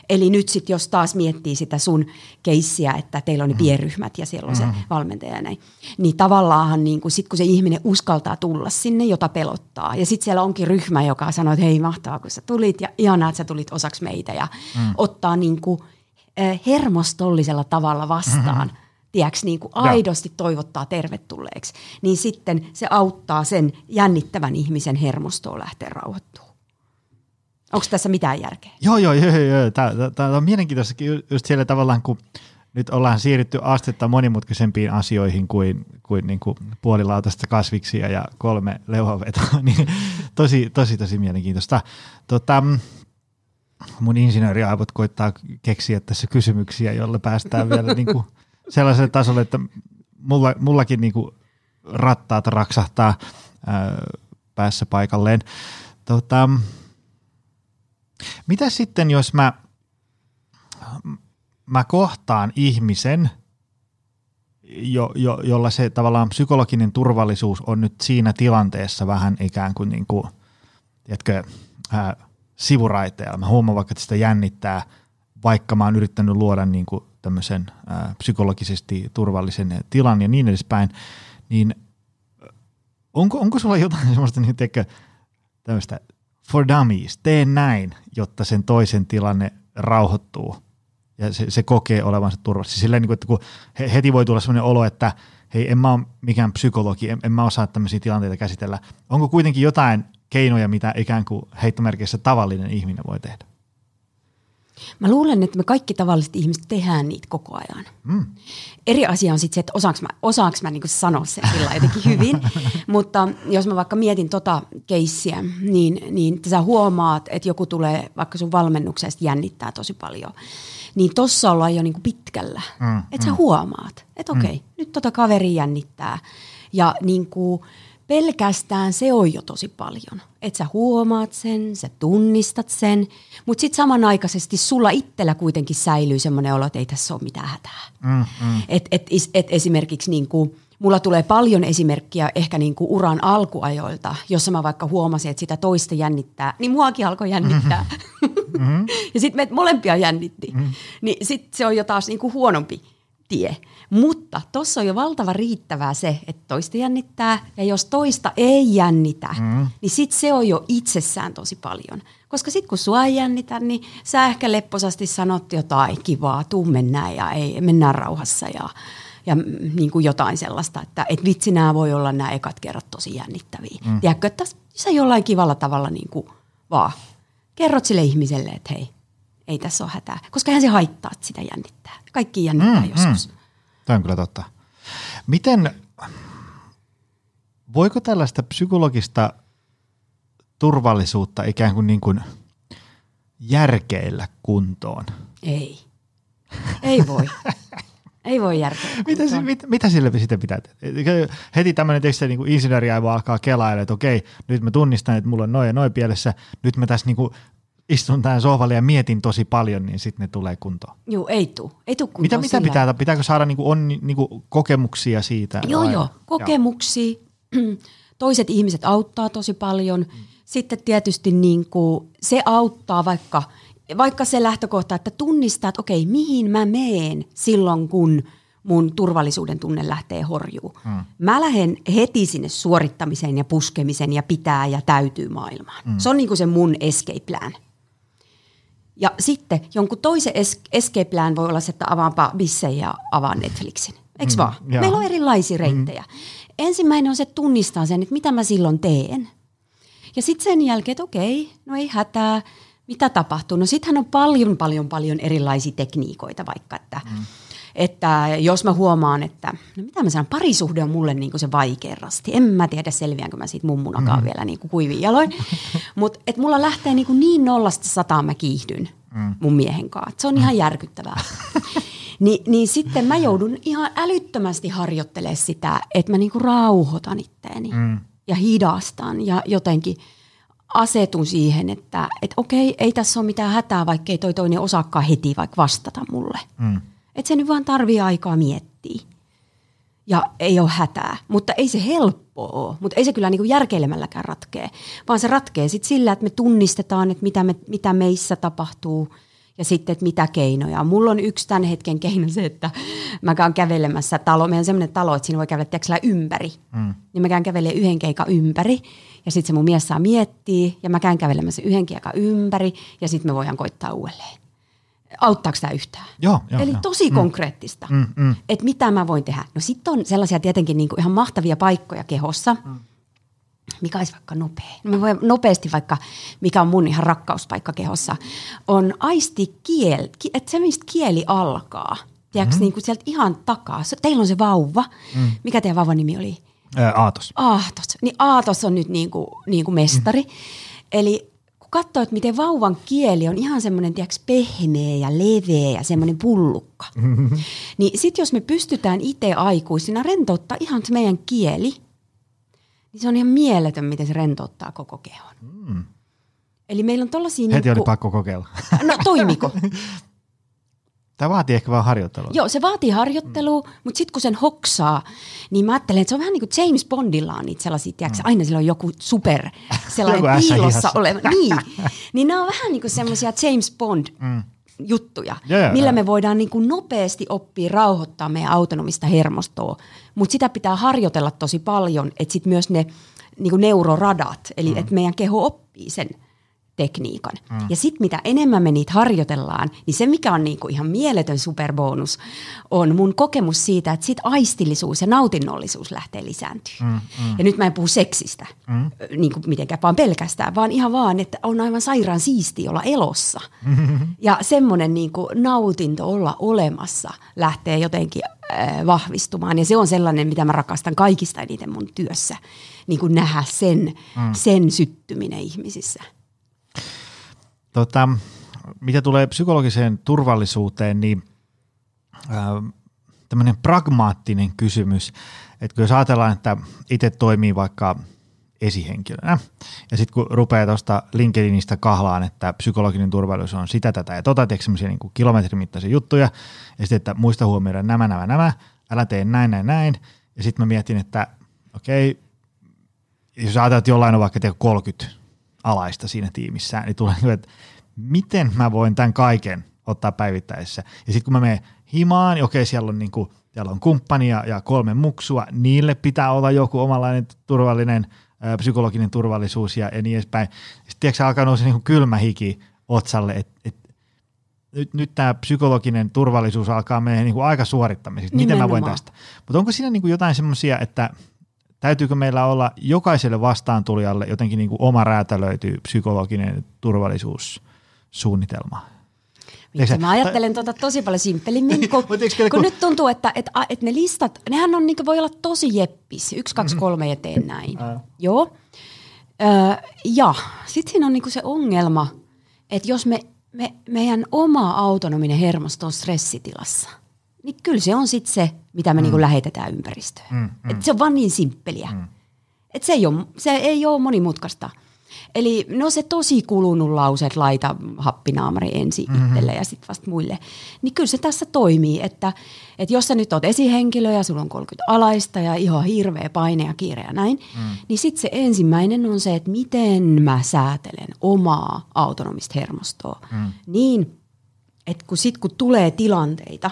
Eli nyt sitten jos taas miettii sitä sun keissiä, että teillä on ne mm. pienryhmät ja siellä on se mm. valmentaja ja näin, niin tavallaan niin kun, sit kun se ihminen uskaltaa tulla sinne, jota pelottaa, ja sitten siellä onkin ryhmä, joka sanoo, että hei mahtavaa kun sä tulit ja ihanaa, että sä tulit osaksi meitä ja mm. ottaa niin kuin, eh, hermostollisella tavalla vastaan mm-hmm tiedätkö, niin kuin aidosti toivottaa tervetulleeksi, niin sitten se auttaa sen jännittävän ihmisen hermostoon lähteä rauhoittumaan. Onko tässä mitään järkeä? Joo, joo, joo. joo. Tämä on mielenkiintoista just siellä tavallaan, kun nyt ollaan siirrytty astetta monimutkaisempiin asioihin kuin, kuin, niin kuin puolilautasta kasviksia ja kolme leuhavetoa, [LAUGHS] niin tosi, tosi, tosi mielenkiintoista. Tota, mun insinööriaivot koittaa keksiä tässä kysymyksiä, joilla päästään vielä [LAUGHS] niin kuin sellaiselle tasolle, että mulla, mullakin niinku rattaat raksahtaa ää, päässä paikalleen. Tota, mitä sitten, jos mä, mä kohtaan ihmisen, jo, jo, jolla se tavallaan psykologinen turvallisuus on nyt siinä tilanteessa vähän ikään kuin, niin kuin tiedätkö, ää, sivuraiteella. Mä huomaan vaikka, että sitä jännittää, vaikka mä oon yrittänyt luoda niin kuin tämmöisen ää, psykologisesti turvallisen tilan ja niin edespäin, niin onko, onko sulla jotain [LAUGHS] semmoista niin tekö, tämmöistä for dummies, tee näin, jotta sen toisen tilanne rauhoittuu ja se, se kokee olevansa turvallisesti. Silleen, niin kuin, että kun heti voi tulla semmoinen olo, että hei, en mä ole mikään psykologi, en, en mä osaa tämmöisiä tilanteita käsitellä. Onko kuitenkin jotain keinoja, mitä ikään kuin heittomerkissä tavallinen ihminen voi tehdä? Mä luulen, että me kaikki tavalliset ihmiset tehdään niitä koko ajan. Mm. Eri asia on sitten se, että osaanko mä, osaanko mä niinku sanoa sen sillä jotenkin hyvin. [LAUGHS] Mutta jos mä vaikka mietin tota keissiä, niin, niin sä huomaat, että joku tulee vaikka sun valmennuksesta jännittää tosi paljon. Niin tossa ollaan jo niinku pitkällä. Mm, että sä mm. huomaat, että okei, okay, mm. nyt tota kaveri jännittää. Ja niinku, pelkästään se on jo tosi paljon. Että sä huomaat sen, sä tunnistat sen, mutta sitten samanaikaisesti sulla itsellä kuitenkin säilyy semmoinen olo, että ei tässä ole mitään hätää. Mm, mm. Et, et, et esimerkiksi niin kuin, mulla tulee paljon esimerkkiä ehkä niin kuin uran alkuajoilta, jossa mä vaikka huomasin, että sitä toista jännittää, niin muakin alkoi jännittää. Mm-hmm. [LAUGHS] ja sitten me molempia jännitti. Mm-hmm. Niin sitten se on jo taas niin kuin huonompi tie. Mutta tuossa on jo valtava riittävää se, että toista jännittää, ja jos toista ei jännitä, mm. niin sit se on jo itsessään tosi paljon. Koska sitten kun sua ei jännitä, niin sä ehkä lepposasti sanot jotain kivaa, tuu mennään ja ei, mennään rauhassa ja, ja niin kuin jotain sellaista, että et vitsi nämä voi olla nämä ekat kerrat tosi jännittäviä. Mm. Tiedätkö, että sä jollain kivalla tavalla niin kuin vaan kerrot sille ihmiselle, että hei, ei tässä ole hätää. Koska hän se haittaa, että sitä jännittää. Kaikki jännittää mm, joskus. Mm. Tämä on kyllä totta. Miten, voiko tällaista psykologista turvallisuutta ikään kuin, niin kuin järkeillä kuntoon? Ei. Ei voi. Ei voi järkeä. [LAUGHS] mitä, mit, mitä sille sitten pitää tehdä? Heti tämmöinen teksti niin kuin insinööriaivo alkaa kelailla, että okei, nyt mä tunnistan, että mulla on noin ja noin pielessä, nyt mä tässä niin kuin istun tähän sohvalle ja mietin tosi paljon, niin sitten ne tulee kuntoon. Joo, ei tuu. Ei tuu kuntoon Mitä, mitä sillä pitää, pitääkö saada niinku on, niinku kokemuksia siitä? Joo, vai- joo. Kokemuksia. [CLEARS THROAT] Toiset ihmiset auttaa tosi paljon. Sitten tietysti niin kuin, se auttaa vaikka, vaikka se lähtökohta, että tunnistaa, että okei, mihin mä meen silloin, kun mun turvallisuuden tunne lähtee horjuu. Hmm. Mä lähden heti sinne suorittamiseen ja puskemiseen ja pitää ja täytyy maailmaan. Hmm. Se on niin kuin se mun escape plan. Ja sitten jonkun toisen es- escape plan voi olla se, että avaanpa bissejä ja avaan Netflixin. Eikö mm, vaan? joo. Meillä on erilaisia reittejä. Mm. Ensimmäinen on se, että tunnistaa sen, että mitä mä silloin teen. Ja sitten sen jälkeen, että okei, no ei hätää, mitä tapahtuu. No sittenhän on paljon, paljon, paljon erilaisia tekniikoita vaikka, että, mm. Että jos mä huomaan, että no mitä mä sanon, parisuhde on mulle niin kuin se vaikein rasti. En mä tiedä selviäänkö mä siitä mummunakaan mm. vielä niin kuin kuivin jaloin. [LAUGHS] Mutta että mulla lähtee niin, kuin niin nollasta sataan mä kiihdyn mm. mun miehen kanssa. Se on ihan järkyttävää. [LAUGHS] Ni, niin sitten mä joudun ihan älyttömästi harjoittelemaan sitä, että mä niinku rauhoitan itteeni mm. ja hidastan ja jotenkin asetun siihen, että et okei, ei tässä ole mitään hätää, vaikka ei toi toinen osaakaan heti vaikka vastata mulle. Mm. Että se nyt vaan tarvii aikaa miettiä. Ja ei ole hätää, mutta ei se helppoa ole, mutta ei se kyllä niinku järkeilemälläkään ratkee, vaan se ratkee sitten sillä, että me tunnistetaan, että mitä, me, mitä meissä tapahtuu ja sitten, että mitä keinoja. Mulla on yksi tämän hetken keino se, että mä käyn kävelemässä talo. Meillä on sellainen talo, että siinä voi kävellä tiiäksä, ympäri. Mm. Niin mä käyn kävelemään yhden keikan ympäri ja sitten se mun mies saa miettiä ja mä käyn kävelemässä yhden keikan ympäri ja sitten me voidaan koittaa uudelleen. Auttaako tämä yhtään? Joo, joo, Eli joo. tosi mm. konkreettista, mm, mm. että mitä mä voin tehdä. No sitten on sellaisia tietenkin niinku ihan mahtavia paikkoja kehossa, mm. mikä olisi vaikka nopea. No mä voin nopeasti vaikka, mikä on mun ihan rakkauspaikka kehossa, on aisti kiel, ki, että se mistä kieli alkaa. Tiedätkö, mm-hmm. niin kuin sieltä ihan takaa. Teillä on se vauva. Mm. Mikä teidän vauvan nimi oli? Ää, Aatos. Aatos. Niin Aatos on nyt niin kuin, niin kuin mestari. Mm. Eli kun katsoo, että miten vauvan kieli on ihan semmoinen, tiedätkö, pehmeä ja leveä ja semmoinen pullukka. Mm-hmm. [LAUGHS] Niin sitten jos me pystytään itse aikuisina rentouttaa ihan se meidän kieli, niin se on ihan mieletön, miten se rentouttaa koko kehon. Mm. Eli meillä on tollaisia... Heti oli niinku- pakko kokeilla. No toimiko? [LAUGHS] Tämä vaatii ehkä vähän harjoittelua. Joo, se vaatii harjoittelua, mm. mutta sitten kun sen hoksaa, niin mä ajattelen, että se on vähän niin kuin James Bondilla on niitä sellaisia, tiedätkö, aina sillä on joku super, [LAUGHS] sellainen Joku piilossa oleva. [LAUGHS] Niin, niin nämä on vähän niin kuin semmoisia James Bond mm. juttuja, joo, millä joo. me voidaan niin kuin nopeasti oppia rauhoittaa meidän autonomista hermostoa, mutta sitä pitää harjoitella tosi paljon, että sitten myös ne niin kuin neuroradat, eli mm. että meidän keho oppii sen tekniikan. Mm. Ja sitten mitä enemmän me niitä harjoitellaan, niin se mikä on niinku ihan mieletön superbonus, on mun kokemus siitä, että sit aistillisuus ja nautinnollisuus lähtee lisääntyä. Mm, mm. Ja nyt mä en puhu seksistä, mm. niin kuin mitenkään vaan pelkästään, vaan ihan vaan, että on aivan sairaan siisti olla elossa. Mm-hmm. Ja semmoinen niinku nautinto olla olemassa lähtee jotenkin äh, vahvistumaan. Ja se on sellainen, mitä mä rakastan kaikista eniten mun työssä, niin kuin nähdä sen, mm. sen syttyminen ihmisissä. Tota, mitä tulee psykologiseen turvallisuuteen, niin tämmöinen pragmaattinen kysymys, että jos ajatellaan, että itse toimii vaikka esihenkilönä, ja sitten kun rupeaa tuosta LinkedInistä kahlaan, että psykologinen turvallisuus on sitä, tätä ja tota, tiedätkö semmoisia niin kilometrimittaisia juttuja, ja sitten, että muista huomioida nämä, nämä, nämä, älä tee näin, näin, näin, ja sitten mä mietin, että okei, jos ajatellaan, että jollain on vaikka tiedä, 30 alaista siinä tiimissä, niin tulee, että miten mä voin tämän kaiken ottaa päivittäisessä. Ja sitten kun mä menen himaan, niin okei, siellä on, niinku, siellä on kumppani ja, ja kolme muksua, niille pitää olla joku omanlainen turvallinen ä, psykologinen turvallisuus ja, ja niin edespäin. Sitten tiedätkö, alkaa nousi niinku kylmä hiki otsalle, että et, nyt, nyt tämä psykologinen turvallisuus alkaa mennä niinku aika suorittamiseksi. Miten mä voin tästä? Mutta onko siinä niinku jotain semmoisia, että täytyykö meillä olla jokaiselle vastaantulijalle jotenkin niinku oma räätälöity psykologinen turvallisuussuunnitelma? Vitsi, mä ajattelen tuota tosi paljon simppelimmin, kun, [LAUGHS] kun, kun- nyt tuntuu, että, että, että ne listat, nehän on, niin voi olla tosi jeppis. Yksi, kaksi, kolme ja teen näin. Joo. Öö, ja sitten siinä on niin se ongelma, että jos me, me, meidän oma autonominen hermosto on stressitilassa, niin kyllä se on sitten se, mitä me mm. niin lähetetään ympäristöön. Mm, mm. Et se on vaan niin simppeliä. Mm. Et se, ei ole, se ei ole monimutkaista. Eli no se tosi kulunut lause, että laita happinaamari ensin mm-hmm. itselle ja sitten vasta muille. Niin kyllä se tässä toimii, että, että jos sä nyt oot esihenkilö ja sulla on 30 alaista ja ihan hirveä paine ja kiire ja näin, mm. niin sitten se ensimmäinen on se, että miten mä säätelen omaa autonomista hermostoa. Mm. Niin, että kun sit kun tulee tilanteita,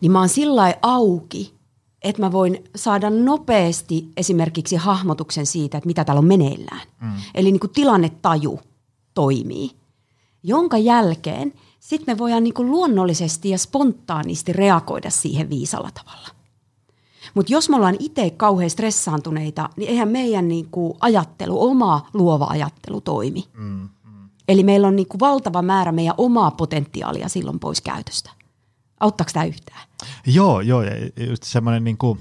niin mä oon sillä auki, että mä voin saada nopeasti esimerkiksi hahmotuksen siitä, että mitä täällä on meneillään. Mm. Eli niin kuin tilannetaju toimii, jonka jälkeen sitten me voidaan niin kuin luonnollisesti ja spontaanisti reagoida siihen viisalla tavalla. Mutta jos me ollaan itse kauhean stressaantuneita, niin eihän meidän niin kuin ajattelu, oma luova ajattelu toimi. Mm, mm. Eli meillä on niin kuin valtava määrä meidän omaa potentiaalia silloin pois käytöstä. Auttaako tämä yhtään? Joo, joo. Ja just semmoinen niin kuin,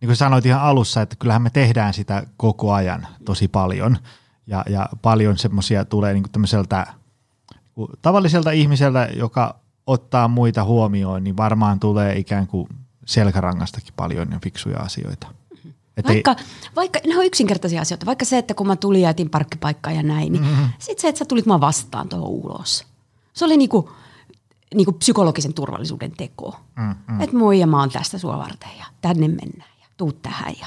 niin kuin sanoit ihan alussa, että kyllähän me tehdään sitä koko ajan tosi paljon. Ja, ja paljon semmoisia tulee niin kuin tämmöiseltä niin tavalliselta ihmiseltä, joka ottaa muita huomioon, niin varmaan tulee ikään kuin selkärangastakin paljon ja fiksuja asioita. Et vaikka, ei... vaikka, ne on yksinkertaisia asioita, vaikka se, että kun mä tulin ja etin parkkipaikkaa ja näin, niin mm-hmm. sitten se, että sä tulit mä vastaan tuohon ulos. Se oli niinku, niin kuin psykologisen turvallisuuden teko. Mm, mm. Että moi ja mä oon tästä sua varten ja tänne mennään ja tuu tähän. Ja,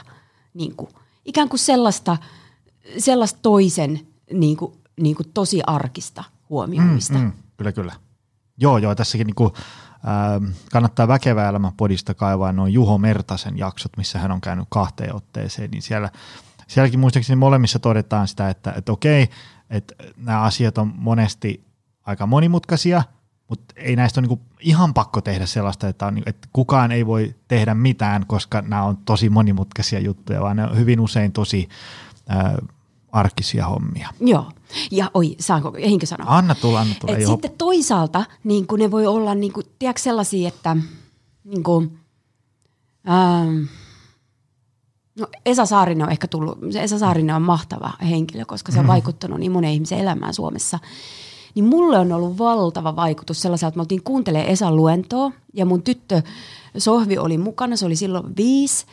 niin kuin, ikään kuin sellaista, sellaista toisen niin kuin, niin kuin tosi arkista huomioimista. Mm, mm, kyllä, kyllä. Joo, joo, tässäkin niin kuin, äh, kannattaa väkevää elämän podista kaivaa noin Juho Mertasen jaksot, missä hän on käynyt kahteen otteeseen, niin siellä, sielläkin muistaakseni molemmissa todetaan sitä, että, että okei, että nämä asiat on monesti aika monimutkaisia – mutta ei näistä ole niinku ihan pakko tehdä sellaista, että, on, niinku, että kukaan ei voi tehdä mitään, koska nämä on tosi monimutkaisia juttuja, vaan ne on hyvin usein tosi äh, arkisia hommia. Joo. Ja oi, saanko, ehinkö sanoa? Anna tulla, anna tulla. Et sitten toisaalta niin ne voi olla niin kuin, tiedätkö, sellaisia, että niin kuin, ähm, no Esa Saarinen on ehkä tullut, se Esa Saarinen on mahtava henkilö, koska se on mm. vaikuttanut niin monen ihmisen elämään Suomessa – niin mulle on ollut valtava vaikutus sellaisella, että me oltiin kuuntelemaan Esan luentoa ja mun tyttö Sohvi oli mukana, se oli silloin viisi.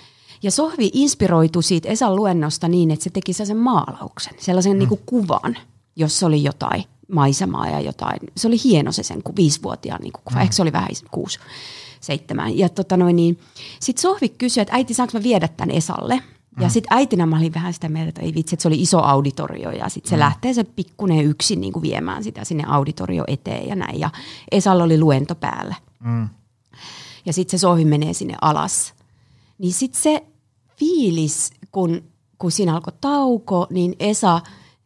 Ja Sohvi inspiroitui siitä Esan luennosta niin, että se teki sen maalauksen, sellaisen mm. niin kuin kuvan, jossa oli jotain maisemaa ja jotain. Se oli hieno se sen viisivuotiaan niin kuva, mm. ehkä se oli vähän kuusi, seitsemän. Ja tota noin, niin, sitten Sohvi kysyi, että äiti saanko mä viedä tämän Esalle? Ja mm. sitten äitinä mä olin vähän sitä mieltä, että ei vitsi, että se oli iso auditorio ja sitten se mm. lähtee se pikkunen yksin niin kuin viemään sitä sinne auditorio eteen ja näin. Ja Esalla oli luento päällä. Mm. Ja sitten se sohi menee sinne alas. Niin sitten se fiilis, kun, kun siinä alkoi tauko, niin Esa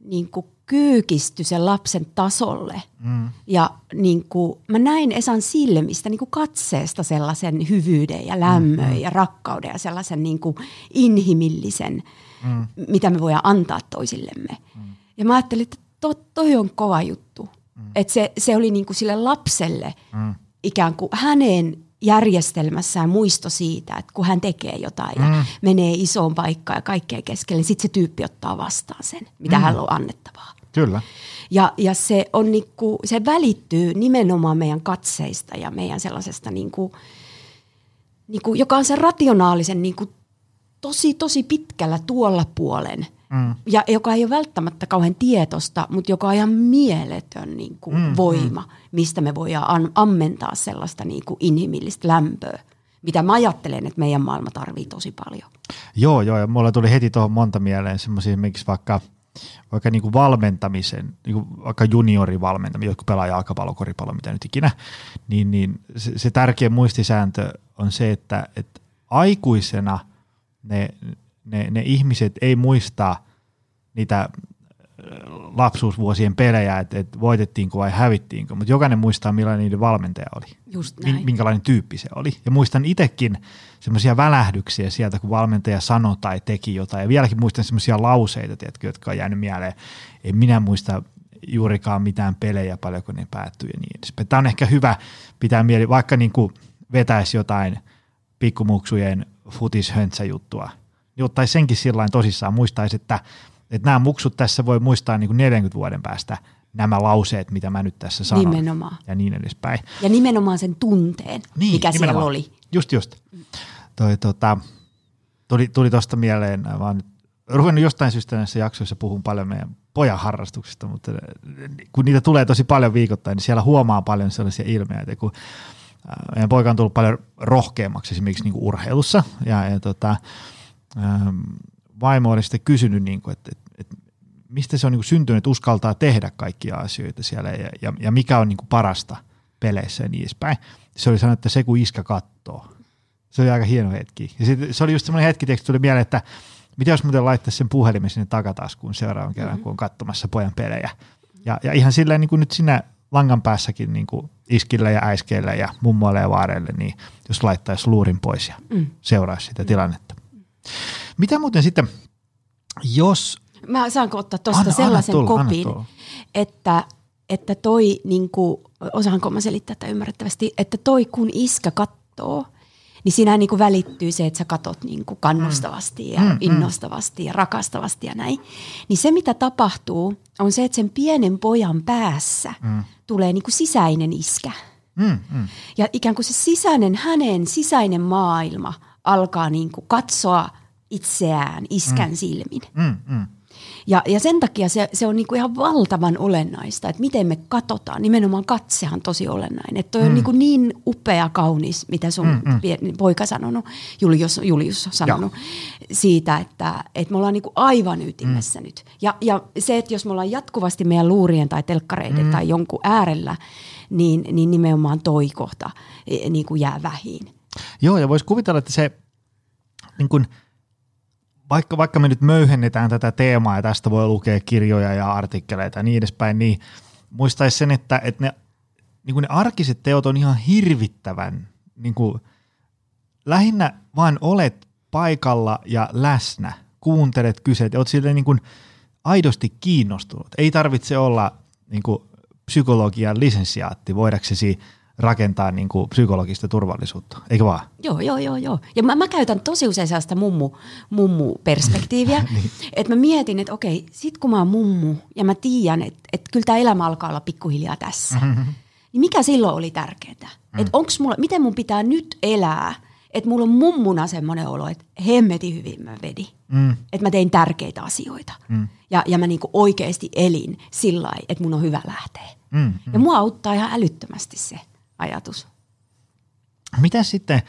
niin kuin kyykistyi sen lapsen tasolle. Mm. Ja niin kuin, mä näin Esan silmistä niin kuin katseesta sellaisen hyvyyden ja lämmön mm. ja rakkauden ja sellaisen niin kuin inhimillisen, mm. mitä me voidaan antaa toisillemme. Mm. Ja mä ajattelin, että to, toi on kova juttu. Mm. Että se, se oli niin kuin sille lapselle mm. ikään kuin hänen järjestelmässään muisto siitä, että kun hän tekee jotain mm. ja menee isoon paikkaan ja kaikkea keskelle, niin sitten se tyyppi ottaa vastaan sen, mitä mm. hän on annettavaa. Kyllä. Ja, ja se, on niinku, se välittyy nimenomaan meidän katseista ja meidän sellaisesta, niinku, niinku, joka on se rationaalisen niinku, tosi, tosi pitkällä tuolla puolen. Mm. Ja joka ei ole välttämättä kauhean tietosta, mutta joka on ihan mieletön niin kuin, mm, mm. voima, mm. mistä me voidaan ammentaa sellaista niin kuin, inhimillistä lämpöä, mitä mä ajattelen, että meidän maailma tarvii tosi paljon. Joo, joo, ja mulla tuli heti tuohon monta mieleen semmoisia esimerkiksi vaikka – vaikka niin kuin valmentamisen, niin kuin vaikka juniorivalmentaminen, joku pelaa jalkapallo, koripallo, mitä nyt ikinä, niin, niin se, se tärkeä muistisääntö on se, että, että aikuisena ne, ne, ne ihmiset ei muista niitä lapsuusvuosien pelejä, että, että voitettiinko vai hävittiinkö, mutta jokainen muistaa millainen niiden valmentaja oli, Just näin. minkälainen tyyppi se oli. Ja muistan itsekin semmoisia välähdyksiä sieltä, kun valmentaja sanoi tai teki jotain, ja vieläkin muistan semmoisia lauseita, tiedätkö, jotka on jäänyt mieleen. En minä muista juurikaan mitään pelejä, paljonko ne päättyi ja niin edespäin. Tämä on ehkä hyvä pitää mieli, vaikka niin kuin vetäisi jotain pikkumuksujen futishöntsäjuttua, niin ottaisi senkin sillä tosissaan, muistaisi, että – että nämä muksut tässä voi muistaa niin kuin 40 vuoden päästä nämä lauseet, mitä mä nyt tässä sanon. Nimenomaan. Ja niin edespäin. Ja nimenomaan sen tunteen, niin, mikä nimenomaan. siellä oli. Just just. Toi, tota, tuli, tuli tuosta mieleen vaan nyt ruvennut jostain syystä näissä jaksoissa puhun paljon meidän pojan harrastuksista, mutta kun niitä tulee tosi paljon viikoittain, niin siellä huomaa paljon sellaisia ilmeitä, kun meidän poika on tullut paljon rohkeammaksi esimerkiksi niin kuin urheilussa ja, ja tota, vaimo oli sitten kysynyt, niin kuin, että, että, että mistä se on niin kuin syntynyt, että uskaltaa tehdä kaikkia asioita siellä ja, ja, ja mikä on niin kuin parasta peleissä ja niin edespäin. Se oli sanonut, että se kun iskä kattoo. Se oli aika hieno hetki. Ja sit, se oli just semmoinen hetki, että tuli mieleen, että mitä jos muuten laittaisi sen puhelimen sinne takataskuun seuraavan kerran, mm-hmm. kun on katsomassa pojan pelejä. Ja, ja ihan silleen niin kuin nyt sinä langan päässäkin niin kuin iskille ja äiskeille ja mummoille ja vaareille, niin jos laittaisi luurin pois ja mm. seuraisi sitä tilannetta. Mitä muuten sitten, jos... Mä saanko ottaa tuosta sellaisen anna tulla, kopin, että, että toi, niin kuin, osaanko mä selittää tätä ymmärrettävästi, että toi kun iskä kattoo, niin siinä niin kuin välittyy se, että sä katot niin kuin kannustavasti ja mm, mm. innostavasti ja rakastavasti ja näin. Niin se, mitä tapahtuu, on se, että sen pienen pojan päässä mm. tulee niin kuin sisäinen iskä. Mm, mm. Ja ikään kuin se sisäinen, hänen sisäinen maailma alkaa niin kuin katsoa itseään iskän mm. silmin. Mm, mm. Ja, ja sen takia se, se on niinku ihan valtavan olennaista, että miten me katsotaan. Nimenomaan katsehan tosi olennainen. Että toi mm. on niinku niin upea kaunis, mitä sun mm, mm. poika sanonut, Julius, Julius sanonut, ja. siitä, että, että me ollaan niinku aivan ytimessä mm. nyt. Ja, ja se, että jos me ollaan jatkuvasti meidän luurien tai telkkareiden mm. tai jonkun äärellä, niin, niin nimenomaan toi kohta niin kuin jää vähiin. Joo, ja voisi kuvitella, että se niin kuin – vaikka, vaikka me nyt möyhennetään tätä teemaa ja tästä voi lukea kirjoja ja artikkeleita ja niin edespäin, niin muistaisi sen, että, että ne, niin ne arkiset teot on ihan hirvittävän, niin kuin, lähinnä vain olet paikalla ja läsnä, kuuntelet, kyseet olet silleen niin kuin aidosti kiinnostunut. Ei tarvitse olla niin kuin psykologian lisensiaatti voidaksesi rakentaa niin kuin psykologista turvallisuutta, eikö vaan? Joo, joo, joo. joo. Ja mä, mä käytän tosi usein sellaista mummu, mummu-perspektiiviä, [LAUGHS] niin. että mä mietin, että okei, sit kun mä oon mummu ja mä tiedän, että, että kyllä tämä elämä alkaa olla pikkuhiljaa tässä, mm-hmm. niin mikä silloin oli tärkeää? Mm. Että onks mulla, miten mun pitää nyt elää, että mulla on mummuna semmoinen olo, että hemmeti hyvin mä vedin. Mm. Että mä tein tärkeitä asioita. Mm. Ja, ja mä niinku oikeasti elin sillä että mun on hyvä lähteä. Mm, mm. Ja mua auttaa ihan älyttömästi se ajatus. Mitä sitten,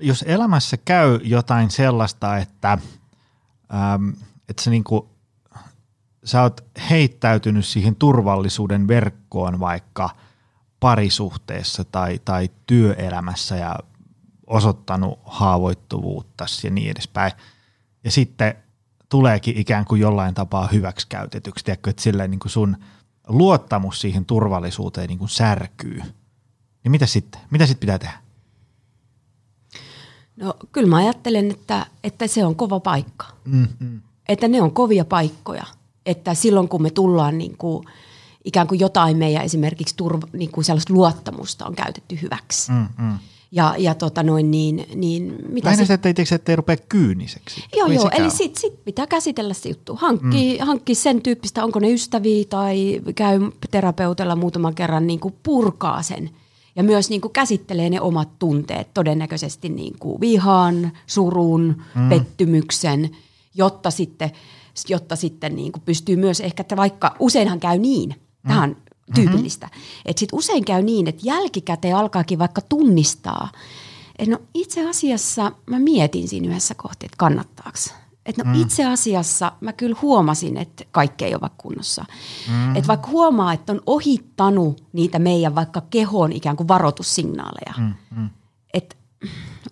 jos elämässä käy jotain sellaista, että, äm, että sä, niinku, sä oot heittäytynyt siihen turvallisuuden verkkoon vaikka parisuhteessa tai, tai työelämässä ja osoittanut haavoittuvuutta ja niin edespäin. Ja sitten tuleekin ikään kuin jollain tapaa hyväksikäytetyksi, että silleen niin kuin sun luottamus siihen turvallisuuteen niin kuin särkyy – niin mitä sitten? Mitä sitten pitää tehdä? No kyllä mä ajattelen, että, että se on kova paikka. Mm-hmm. Että ne on kovia paikkoja. Että silloin kun me tullaan niin kuin, ikään kuin jotain meidän esimerkiksi turva, niin kuin sellaista luottamusta on käytetty hyväksi. Mm-hmm. Ja, ja tota noin niin, niin mitä Lähinnä se, ettei, ettei rupea kyyniseksi. Joo, joo, eli sitten sit pitää käsitellä se juttu. Hankki, mm. hankki sen tyyppistä, onko ne ystäviä tai käy terapeutella muutaman kerran niin kuin purkaa sen – ja myös niin kuin käsittelee ne omat tunteet, todennäköisesti niin kuin vihan, surun, mm. pettymyksen, jotta sitten, jotta sitten niin kuin pystyy myös ehkä, että vaikka useinhan käy niin, mm. tähän on tyypillistä, mm-hmm. että sitten usein käy niin, että jälkikäteen alkaakin vaikka tunnistaa, että no itse asiassa mä mietin siinä yhdessä kohtaa, että kannattaako että no mm. itse asiassa mä kyllä huomasin, että kaikki ei ole kunnossa. Mm. Että vaikka huomaa, että on ohittanut niitä meidän vaikka kehon ikään kuin varoitussignaaleja. Mm. Mm. Että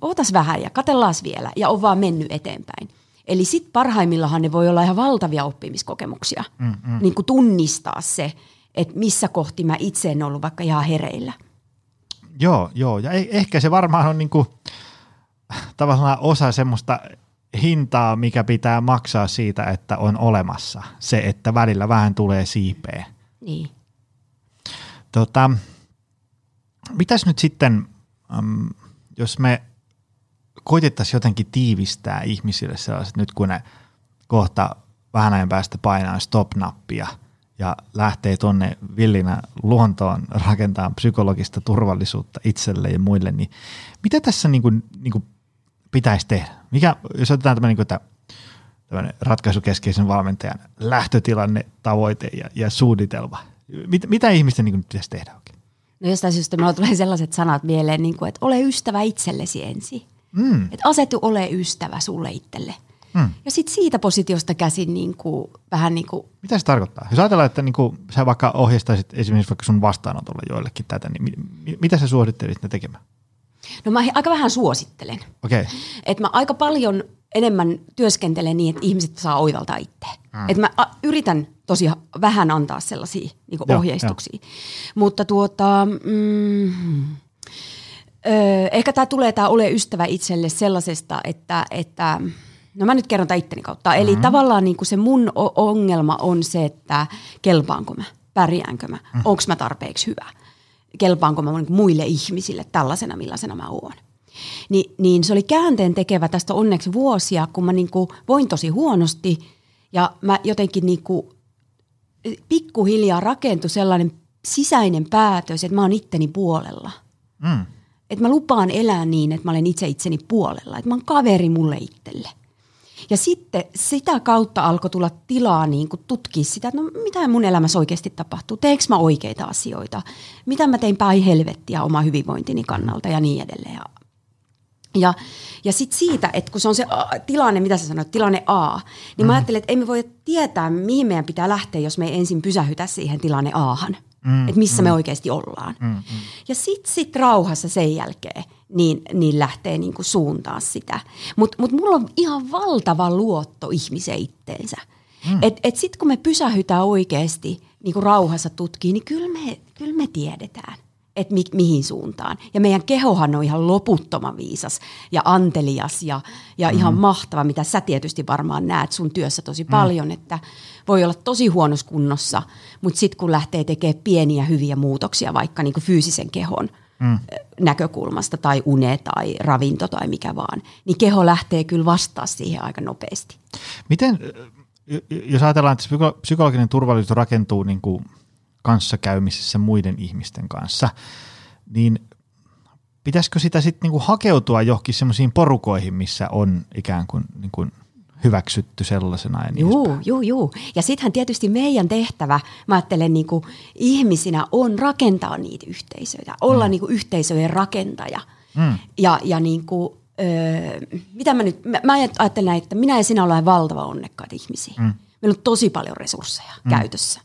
ootas vähän ja katellaan vielä ja on vaan mennyt eteenpäin. Eli sitten parhaimmillaan ne voi olla ihan valtavia oppimiskokemuksia. Mm, mm. Niin kuin tunnistaa se, että missä kohti mä itse en ollut vaikka ihan hereillä. Joo, joo. Ja e- ehkä se varmaan on niin kuin, tavallaan osa semmoista hintaa, mikä pitää maksaa siitä, että on olemassa. Se, että välillä vähän tulee siipeä. Niin. Tota, mitäs nyt sitten, jos me koitettaisiin jotenkin tiivistää ihmisille sellaiset, nyt kun ne kohta vähän ajan päästä painaa stop-nappia ja lähtee tonne villinä luontoon rakentamaan psykologista turvallisuutta itselle ja muille, niin mitä tässä niin kuin, niin kuin pitäisi tehdä? Mikä, jos otetaan tämmöinen, niin että ratkaisukeskeisen valmentajan lähtötilanne, tavoite ja, ja suunnitelma. Mit, mitä ihmisten niin pitäisi tehdä oikein? No jostain syystä minulla tulee sellaiset sanat mieleen, niin kuin, että ole ystävä itsellesi ensin. Mm. Että asetu ole ystävä sulle itselle. Mm. Ja sitten siitä positiosta käsin niin kuin, vähän niin kuin... Mitä se tarkoittaa? Jos ajatellaan, että niin kuin, sä vaikka ohjeistaisit esimerkiksi vaikka sun vastaanotolla joillekin tätä, niin mi- mi- mitä sä suosittelisit ne tekemään? No mä aika vähän suosittelen. Okay. Että mä aika paljon enemmän työskentelen niin, että ihmiset saa oivaltaa itse. Mm. Että mä yritän tosi vähän antaa sellaisia niin Joo, ohjeistuksia. Jo. Mutta tuota, mm, ö, ehkä tämä tulee tämä ole ystävä itselle sellaisesta, että, että no mä nyt kerron tämän itteni kautta. Eli mm-hmm. tavallaan niin kuin se mun ongelma on se, että kelpaanko mä, pärjäänkö mä, mm. onko mä tarpeeksi hyvä, kelpaanko mä muille ihmisille tällaisena, millaisena mä oon. Ni, niin se oli käänteen tekevä tästä onneksi vuosia, kun mä niin kuin voin tosi huonosti ja mä jotenkin niin kuin pikkuhiljaa rakentui sellainen sisäinen päätös, että mä oon itteni puolella. Mm. Että mä lupaan elää niin, että mä olen itse itseni puolella. Että mä oon kaveri mulle itselle. Ja sitten sitä kautta alkoi tulla tilaa niin kuin tutkia sitä, että no mitä mun elämässä oikeasti tapahtuu. Teekö mä oikeita asioita? Mitä mä tein päin helvettiä oma hyvinvointini kannalta ja niin edelleen. Ja ja, ja sitten siitä, että kun se on se tilanne, mitä sä sanoit, tilanne A, niin mm. mä ajattelin, että ei me voi tietää, mihin meidän pitää lähteä, jos me ei ensin pysähytä siihen tilanne Ahan. Mm, että missä mm. me oikeasti ollaan. Mm, mm. Ja sitten sit rauhassa sen jälkeen niin, niin lähtee niinku suuntaan sitä. Mutta mut mulla on ihan valtava luotto ihmisen itteensä. Mm. Että et sitten kun me pysähytään oikeasti niinku rauhassa tutkiin, niin kyllä me, kyl me tiedetään että mi- mihin suuntaan. Ja meidän kehohan on ihan loputtoman viisas ja antelias ja, ja mm. ihan mahtava, mitä sä tietysti varmaan näet sun työssä tosi mm. paljon, että voi olla tosi huonossa kunnossa, mutta sitten kun lähtee tekemään pieniä hyviä muutoksia vaikka niin fyysisen kehon mm. näkökulmasta tai une tai ravinto tai mikä vaan, niin keho lähtee kyllä vastaa siihen aika nopeasti. Miten, jos ajatellaan, että psykologinen turvallisuus rakentuu niin kuin – kanssakäymisessä muiden ihmisten kanssa, niin pitäisikö sitä sitten niinku hakeutua johonkin semmoisiin porukoihin, missä on ikään kuin, niinku hyväksytty sellaisena ja niin Juu, juu, juu. Ja sittenhän tietysti meidän tehtävä, mä ajattelen niin kuin ihmisinä, on rakentaa niitä yhteisöjä, olla mm. niin kuin yhteisöjen rakentaja. Mm. Ja, ja niin kuin, öö, mitä mä nyt, mä, mä ajattelen, että minä ja sinä ollaan valtava onnekkaita ihmisiä. Mm. Meillä on tosi paljon resursseja mm. käytössä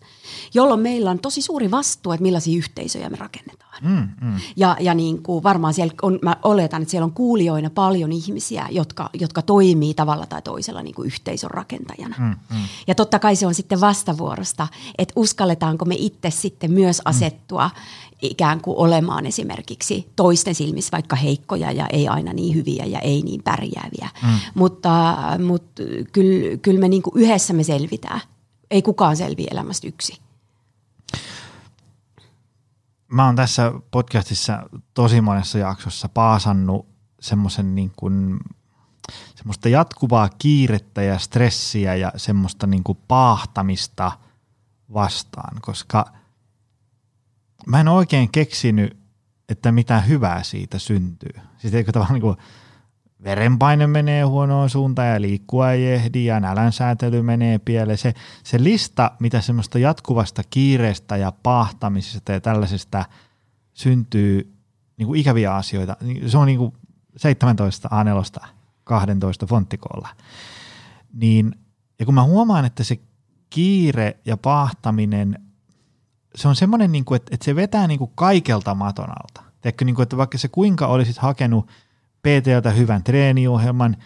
jolloin meillä on tosi suuri vastuu, että millaisia yhteisöjä me rakennetaan. Mm, mm. Ja, ja niin kuin varmaan siellä on, mä oletan, että siellä on kuulijoina paljon ihmisiä, jotka, jotka toimii tavalla tai toisella niin kuin yhteisön rakentajana. Mm, mm. Ja totta kai se on sitten vastavuorosta, että uskalletaanko me itse sitten myös mm. asettua mm. ikään kuin olemaan esimerkiksi toisten silmissä vaikka heikkoja ja ei aina niin hyviä ja ei niin pärjääviä. Mm. Mutta, mutta kyllä, kyllä me niin kuin yhdessä me selvitään. Ei kukaan selviä elämästä yksi mä oon tässä podcastissa tosi monessa jaksossa paasannut semmoisen niin kuin, semmoista jatkuvaa kiirettä ja stressiä ja semmoista niin kuin paahtamista vastaan, koska mä en oikein keksinyt, että mitä hyvää siitä syntyy. Siis eikö tavallaan niin kuin verenpaine menee huonoon suuntaan ja liikkua ei ehdi ja nälänsäätely menee pieleen. Se, se lista, mitä semmoista jatkuvasta kiireestä ja pahtamisesta ja tällaisesta syntyy niin kuin ikäviä asioita, niin se on niin kuin 17 A4 12 fonttikoolla. Niin, ja kun mä huomaan, että se kiire ja pahtaminen, se on semmoinen, niin kuin, että, että se vetää niin kuin kaikelta maton alta. Teekö, niin kuin, että vaikka se kuinka olisit hakenut – PTltä hyvän treeniohjelman,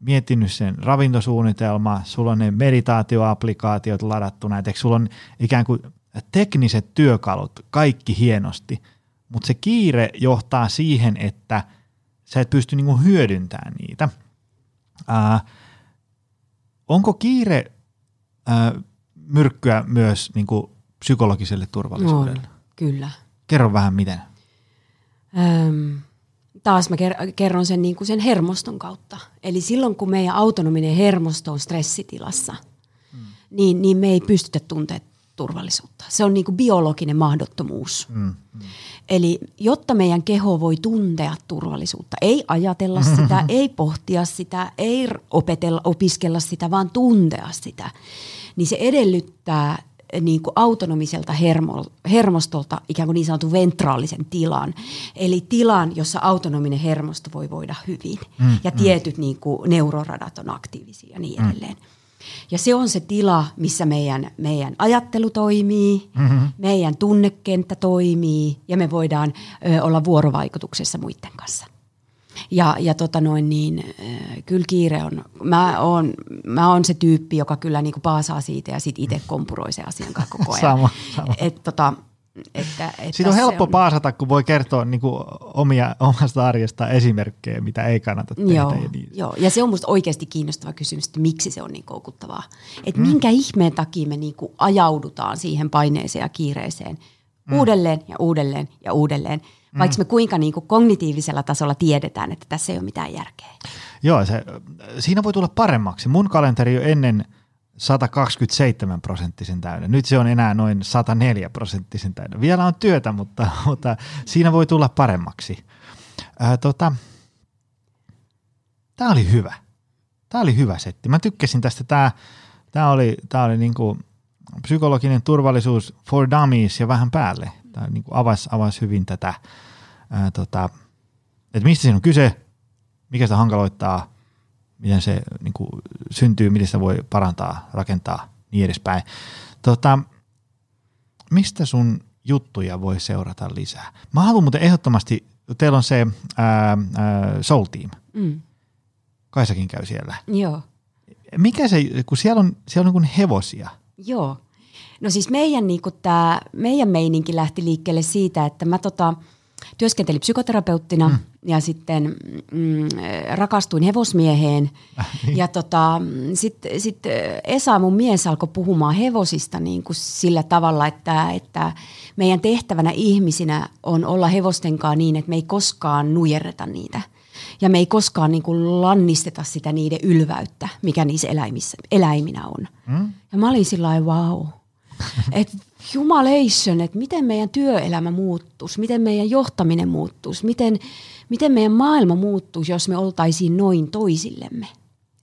miettinyt sen ravintosuunnitelma, sulla on ne meditaatioapplikaatiot ladattuna, että sulla on ikään kuin tekniset työkalut, kaikki hienosti, mutta se kiire johtaa siihen, että sä et pysty niinku hyödyntämään niitä. Ää, onko kiire ää, myrkkyä myös niinku psykologiselle turvallisuudelle? On, kyllä. Kerro vähän miten. Öm, taas mä kerron sen, niin kuin sen hermoston kautta. Eli silloin, kun meidän autonominen hermosto on stressitilassa, hmm. niin, niin me ei pystytä tuntea turvallisuutta. Se on niin kuin biologinen mahdottomuus. Mm. Eli jotta meidän keho voi tuntea turvallisuutta, ei ajatella sitä, [LAUGHS] ei pohtia sitä, ei opetella, opiskella sitä, vaan tuntea sitä, niin se edellyttää niin kuin autonomiselta hermo, hermostolta ikään kuin niin sanotun ventraalisen tilan. Eli tilan, jossa autonominen hermosto voi voida hyvin. Mm, ja mm. tietyt mm. niin kuin neuroradat on aktiivisia ja niin mm. edelleen. Mm. Ja se on se tila, missä meidän, meidän ajattelu toimii, mm-hmm. meidän tunnekenttä toimii ja me voidaan ö, olla vuorovaikutuksessa muiden kanssa. Ja, ja tota noin niin, kyllä kiire on, mä oon, mä oon se tyyppi, joka kyllä niinku paasaa siitä ja sitten itse kompuroi sen asian kanssa koko ajan. sama, sama. Et, tota, että, että Siitä on helppo on... paasata, kun voi kertoa niin kuin omia, omasta arjesta esimerkkejä, mitä ei kannata tehdä. Joo, ja, niin. joo. ja se on minusta oikeasti kiinnostava kysymys, että miksi se on niin koukuttavaa. Että mm. minkä ihmeen takia me niin kuin ajaudutaan siihen paineeseen ja kiireeseen mm. uudelleen ja uudelleen ja uudelleen, vaikka mm. me kuinka niin kuin kognitiivisella tasolla tiedetään, että tässä ei ole mitään järkeä. Joo, se, siinä voi tulla paremmaksi. Mun kalenteri jo ennen – 127 prosenttisen täynnä. Nyt se on enää noin 104 prosenttisen täynnä. Vielä on työtä, mutta, [LAUGHS] mutta siinä voi tulla paremmaksi. Ää, tota, tämä oli hyvä. Tämä oli hyvä setti. Mä tykkäsin tästä. Tämä, tämä oli, tämä oli niin kuin psykologinen turvallisuus for dummies ja vähän päälle. Tämä niin kuin avasi, avasi hyvin tätä, ää, tota, että mistä siinä on kyse, mikä sitä hankaloittaa – miten se niin kuin, syntyy, miten sitä voi parantaa, rakentaa, niin edespäin. Tota, mistä sun juttuja voi seurata lisää? Mä haluan muuten ehdottomasti, teillä on se ää, ää, Soul Team. Mm. Kaisakin käy siellä. Joo. Mikä se, kun siellä on, siellä on niin hevosia. Joo. No siis meidän, niin tää, meidän meininki lähti liikkeelle siitä, että mä tota, työskentelin psykoterapeuttina mm. ja sitten mm, rakastuin hevosmieheen. Äh, niin. Ja tota, sitten sit Esa, mun mies, alkoi puhumaan hevosista niin kuin sillä tavalla, että, että meidän tehtävänä ihmisinä on olla hevostenkaan niin, että me ei koskaan nujerreta niitä. Ja me ei koskaan niin kuin lannisteta sitä niiden ylväyttä, mikä niissä eläimissä, eläiminä on. Mm. Ja mä olin sillä lailla, wow. Että jumalation, että miten meidän työelämä muuttuisi, miten meidän johtaminen muuttuisi, miten, miten meidän maailma muuttuisi, jos me oltaisiin noin toisillemme.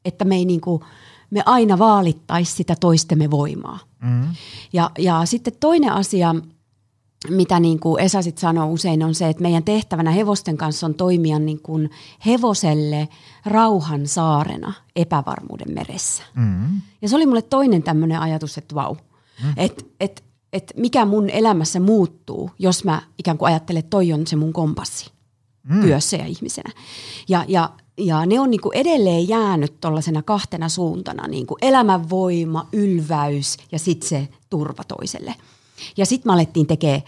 Että me ei niin kuin, me aina vaalittaisi sitä toistemme voimaa. Mm-hmm. Ja, ja sitten toinen asia, mitä niin kuin Esa sit sanoo usein, on se, että meidän tehtävänä hevosten kanssa on toimia niin kuin hevoselle rauhan saarena epävarmuuden meressä. Mm-hmm. Ja se oli mulle toinen tämmöinen ajatus, että vau, mm-hmm. että et, että mikä mun elämässä muuttuu, jos mä ikään kuin ajattelen, että toi on se mun kompassi mm. työssä ja ihmisenä. Ja, ja, ja ne on niin kuin edelleen jäänyt tuollaisena kahtena suuntana, niin kuin elämänvoima, ylväys ja sitten se turva toiselle. Ja sitten me alettiin tekemään,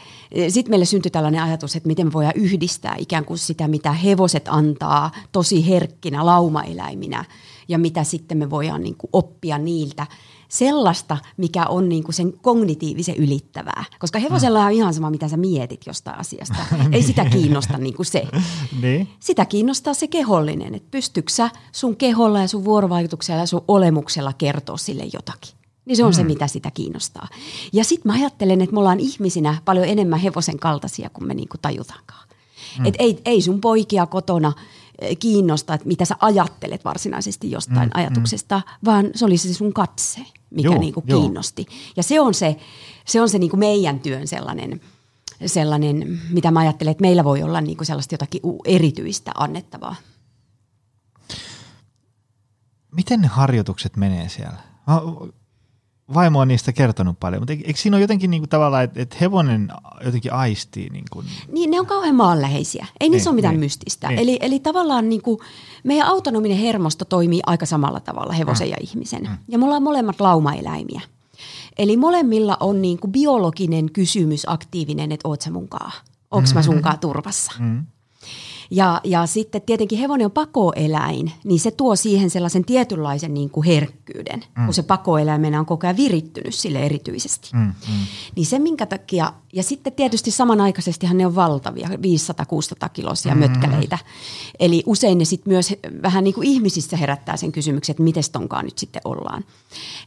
sitten meille syntyi tällainen ajatus, että miten me voidaan yhdistää ikään kuin sitä, mitä hevoset antaa tosi herkkinä laumaeläiminä ja mitä sitten me voidaan niin kuin oppia niiltä – sellaista, mikä on niin kuin sen kognitiivisen ylittävää. Koska hevosella on ihan sama, mitä sä mietit jostain asiasta. [LAUGHS] Ei sitä kiinnosta niin kuin se. niin. Sitä kiinnostaa se kehollinen, että pystytkö sä sun keholla ja sun vuorovaikutuksella ja sun olemuksella kertoa sille jotakin. Niin se on mm. se, mitä sitä kiinnostaa. Ja sitten mä ajattelen, että me ollaan ihmisinä paljon enemmän hevosen kaltaisia kuin me niin kuin tajutaankaan. Mm. Et ei, ei sun poikia kotona eh, kiinnosta, että mitä sä ajattelet varsinaisesti jostain mm, ajatuksesta, vaan se oli se sun katse mikä joo, niin kuin kiinnosti. Ja se on se, se, on se niin kuin meidän työn sellainen, sellainen, mitä mä ajattelen, että meillä voi olla niin kuin sellaista jotakin erityistä annettavaa. Miten ne harjoitukset menee siellä? Vaimo on niistä kertonut paljon, mutta eikö siinä ole jotenkin niin kuin tavallaan, että, että hevonen jotenkin aistii? Niin, kuin... niin, ne on kauhean maanläheisiä. Ei niissä niin, ole mitään niin, mystistä. Niin. Eli, eli tavallaan niin kuin meidän autonominen hermosto toimii aika samalla tavalla hevosen mm. ja ihmisen. Mm. Ja me ollaan molemmat laumaeläimiä. Eli molemmilla on niin kuin biologinen kysymys aktiivinen, että oot sä munkaan? Onko mm-hmm. mä sunkaan turvassa? Mm-hmm. Ja, ja sitten tietenkin hevonen on pakoeläin, niin se tuo siihen sellaisen tietynlaisen niin kuin herkkyyden, mm. kun se pakoeläimenä on koko ajan virittynyt sille erityisesti. Mm, mm. Niin se minkä takia, ja sitten tietysti samanaikaisestihan ne on valtavia, 500-600 kilosia mm. mötkäleitä. Eli usein ne sitten myös vähän niin kuin ihmisissä herättää sen kysymyksen, että miten tonkaan nyt sitten ollaan.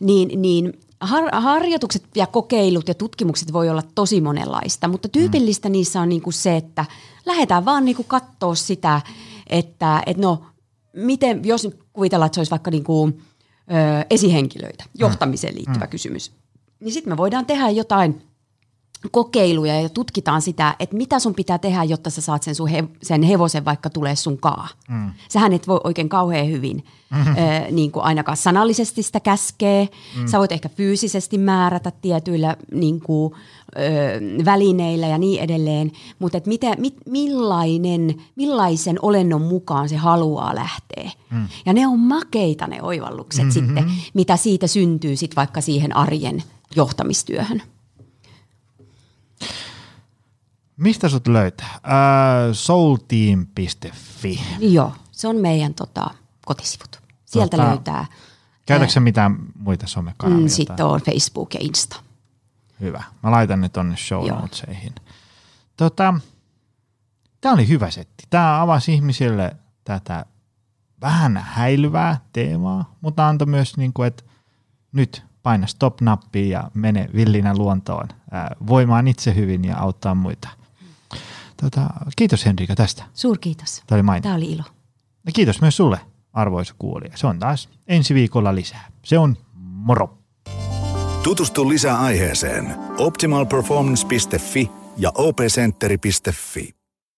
Niin, niin har- harjoitukset ja kokeilut ja tutkimukset voi olla tosi monenlaista, mutta tyypillistä mm. niissä on niinku se, että lähdetään vaan niinku katsoa sitä, että et no, miten, jos kuvitellaan, että se olisi vaikka niinku, ö, esihenkilöitä, johtamiseen liittyvä mm. kysymys, niin sitten me voidaan tehdä jotain kokeiluja ja tutkitaan sitä, että mitä sun pitää tehdä, jotta sä saat sen, sun he, sen hevosen vaikka tulee sun kaa. Mm. Sähän et voi oikein kauhean hyvin mm-hmm. ö, niin kuin ainakaan sanallisesti sitä käskee. Mm. Sä voit ehkä fyysisesti määrätä tietyillä niin kuin, ö, välineillä ja niin edelleen, mutta et mitä, mit, millainen, millaisen olennon mukaan se haluaa lähteä. Mm. Ja ne on makeita ne oivallukset mm-hmm. sitten, mitä siitä syntyy sitten vaikka siihen arjen johtamistyöhön. Mistä sut löytää? Äh, soulteam.fi. Joo, se on meidän tota, kotisivut. Sieltä tota, löytää. Käytätkö mitään muita somekanavia? Mm, sitten on Facebook ja Insta. Hyvä. Mä laitan ne tonne show notesihin. Tota, Tämä oli hyvä setti. Tämä avasi ihmisille tätä vähän häilyvää teemaa, mutta antoi myös, niin kuin, että nyt paina stop-nappia ja mene villinä luontoon voimaan itse hyvin ja auttaa muita. Tota, kiitos Henrika tästä. Suurkiitos. Tämä oli mainita. Tämä oli ilo. Ja kiitos myös sulle, arvoisa kuulija. Se on taas ensi viikolla lisää. Se on moro. Tutustu lisää aiheeseen optimalperformance.fi ja opcenteri.fi.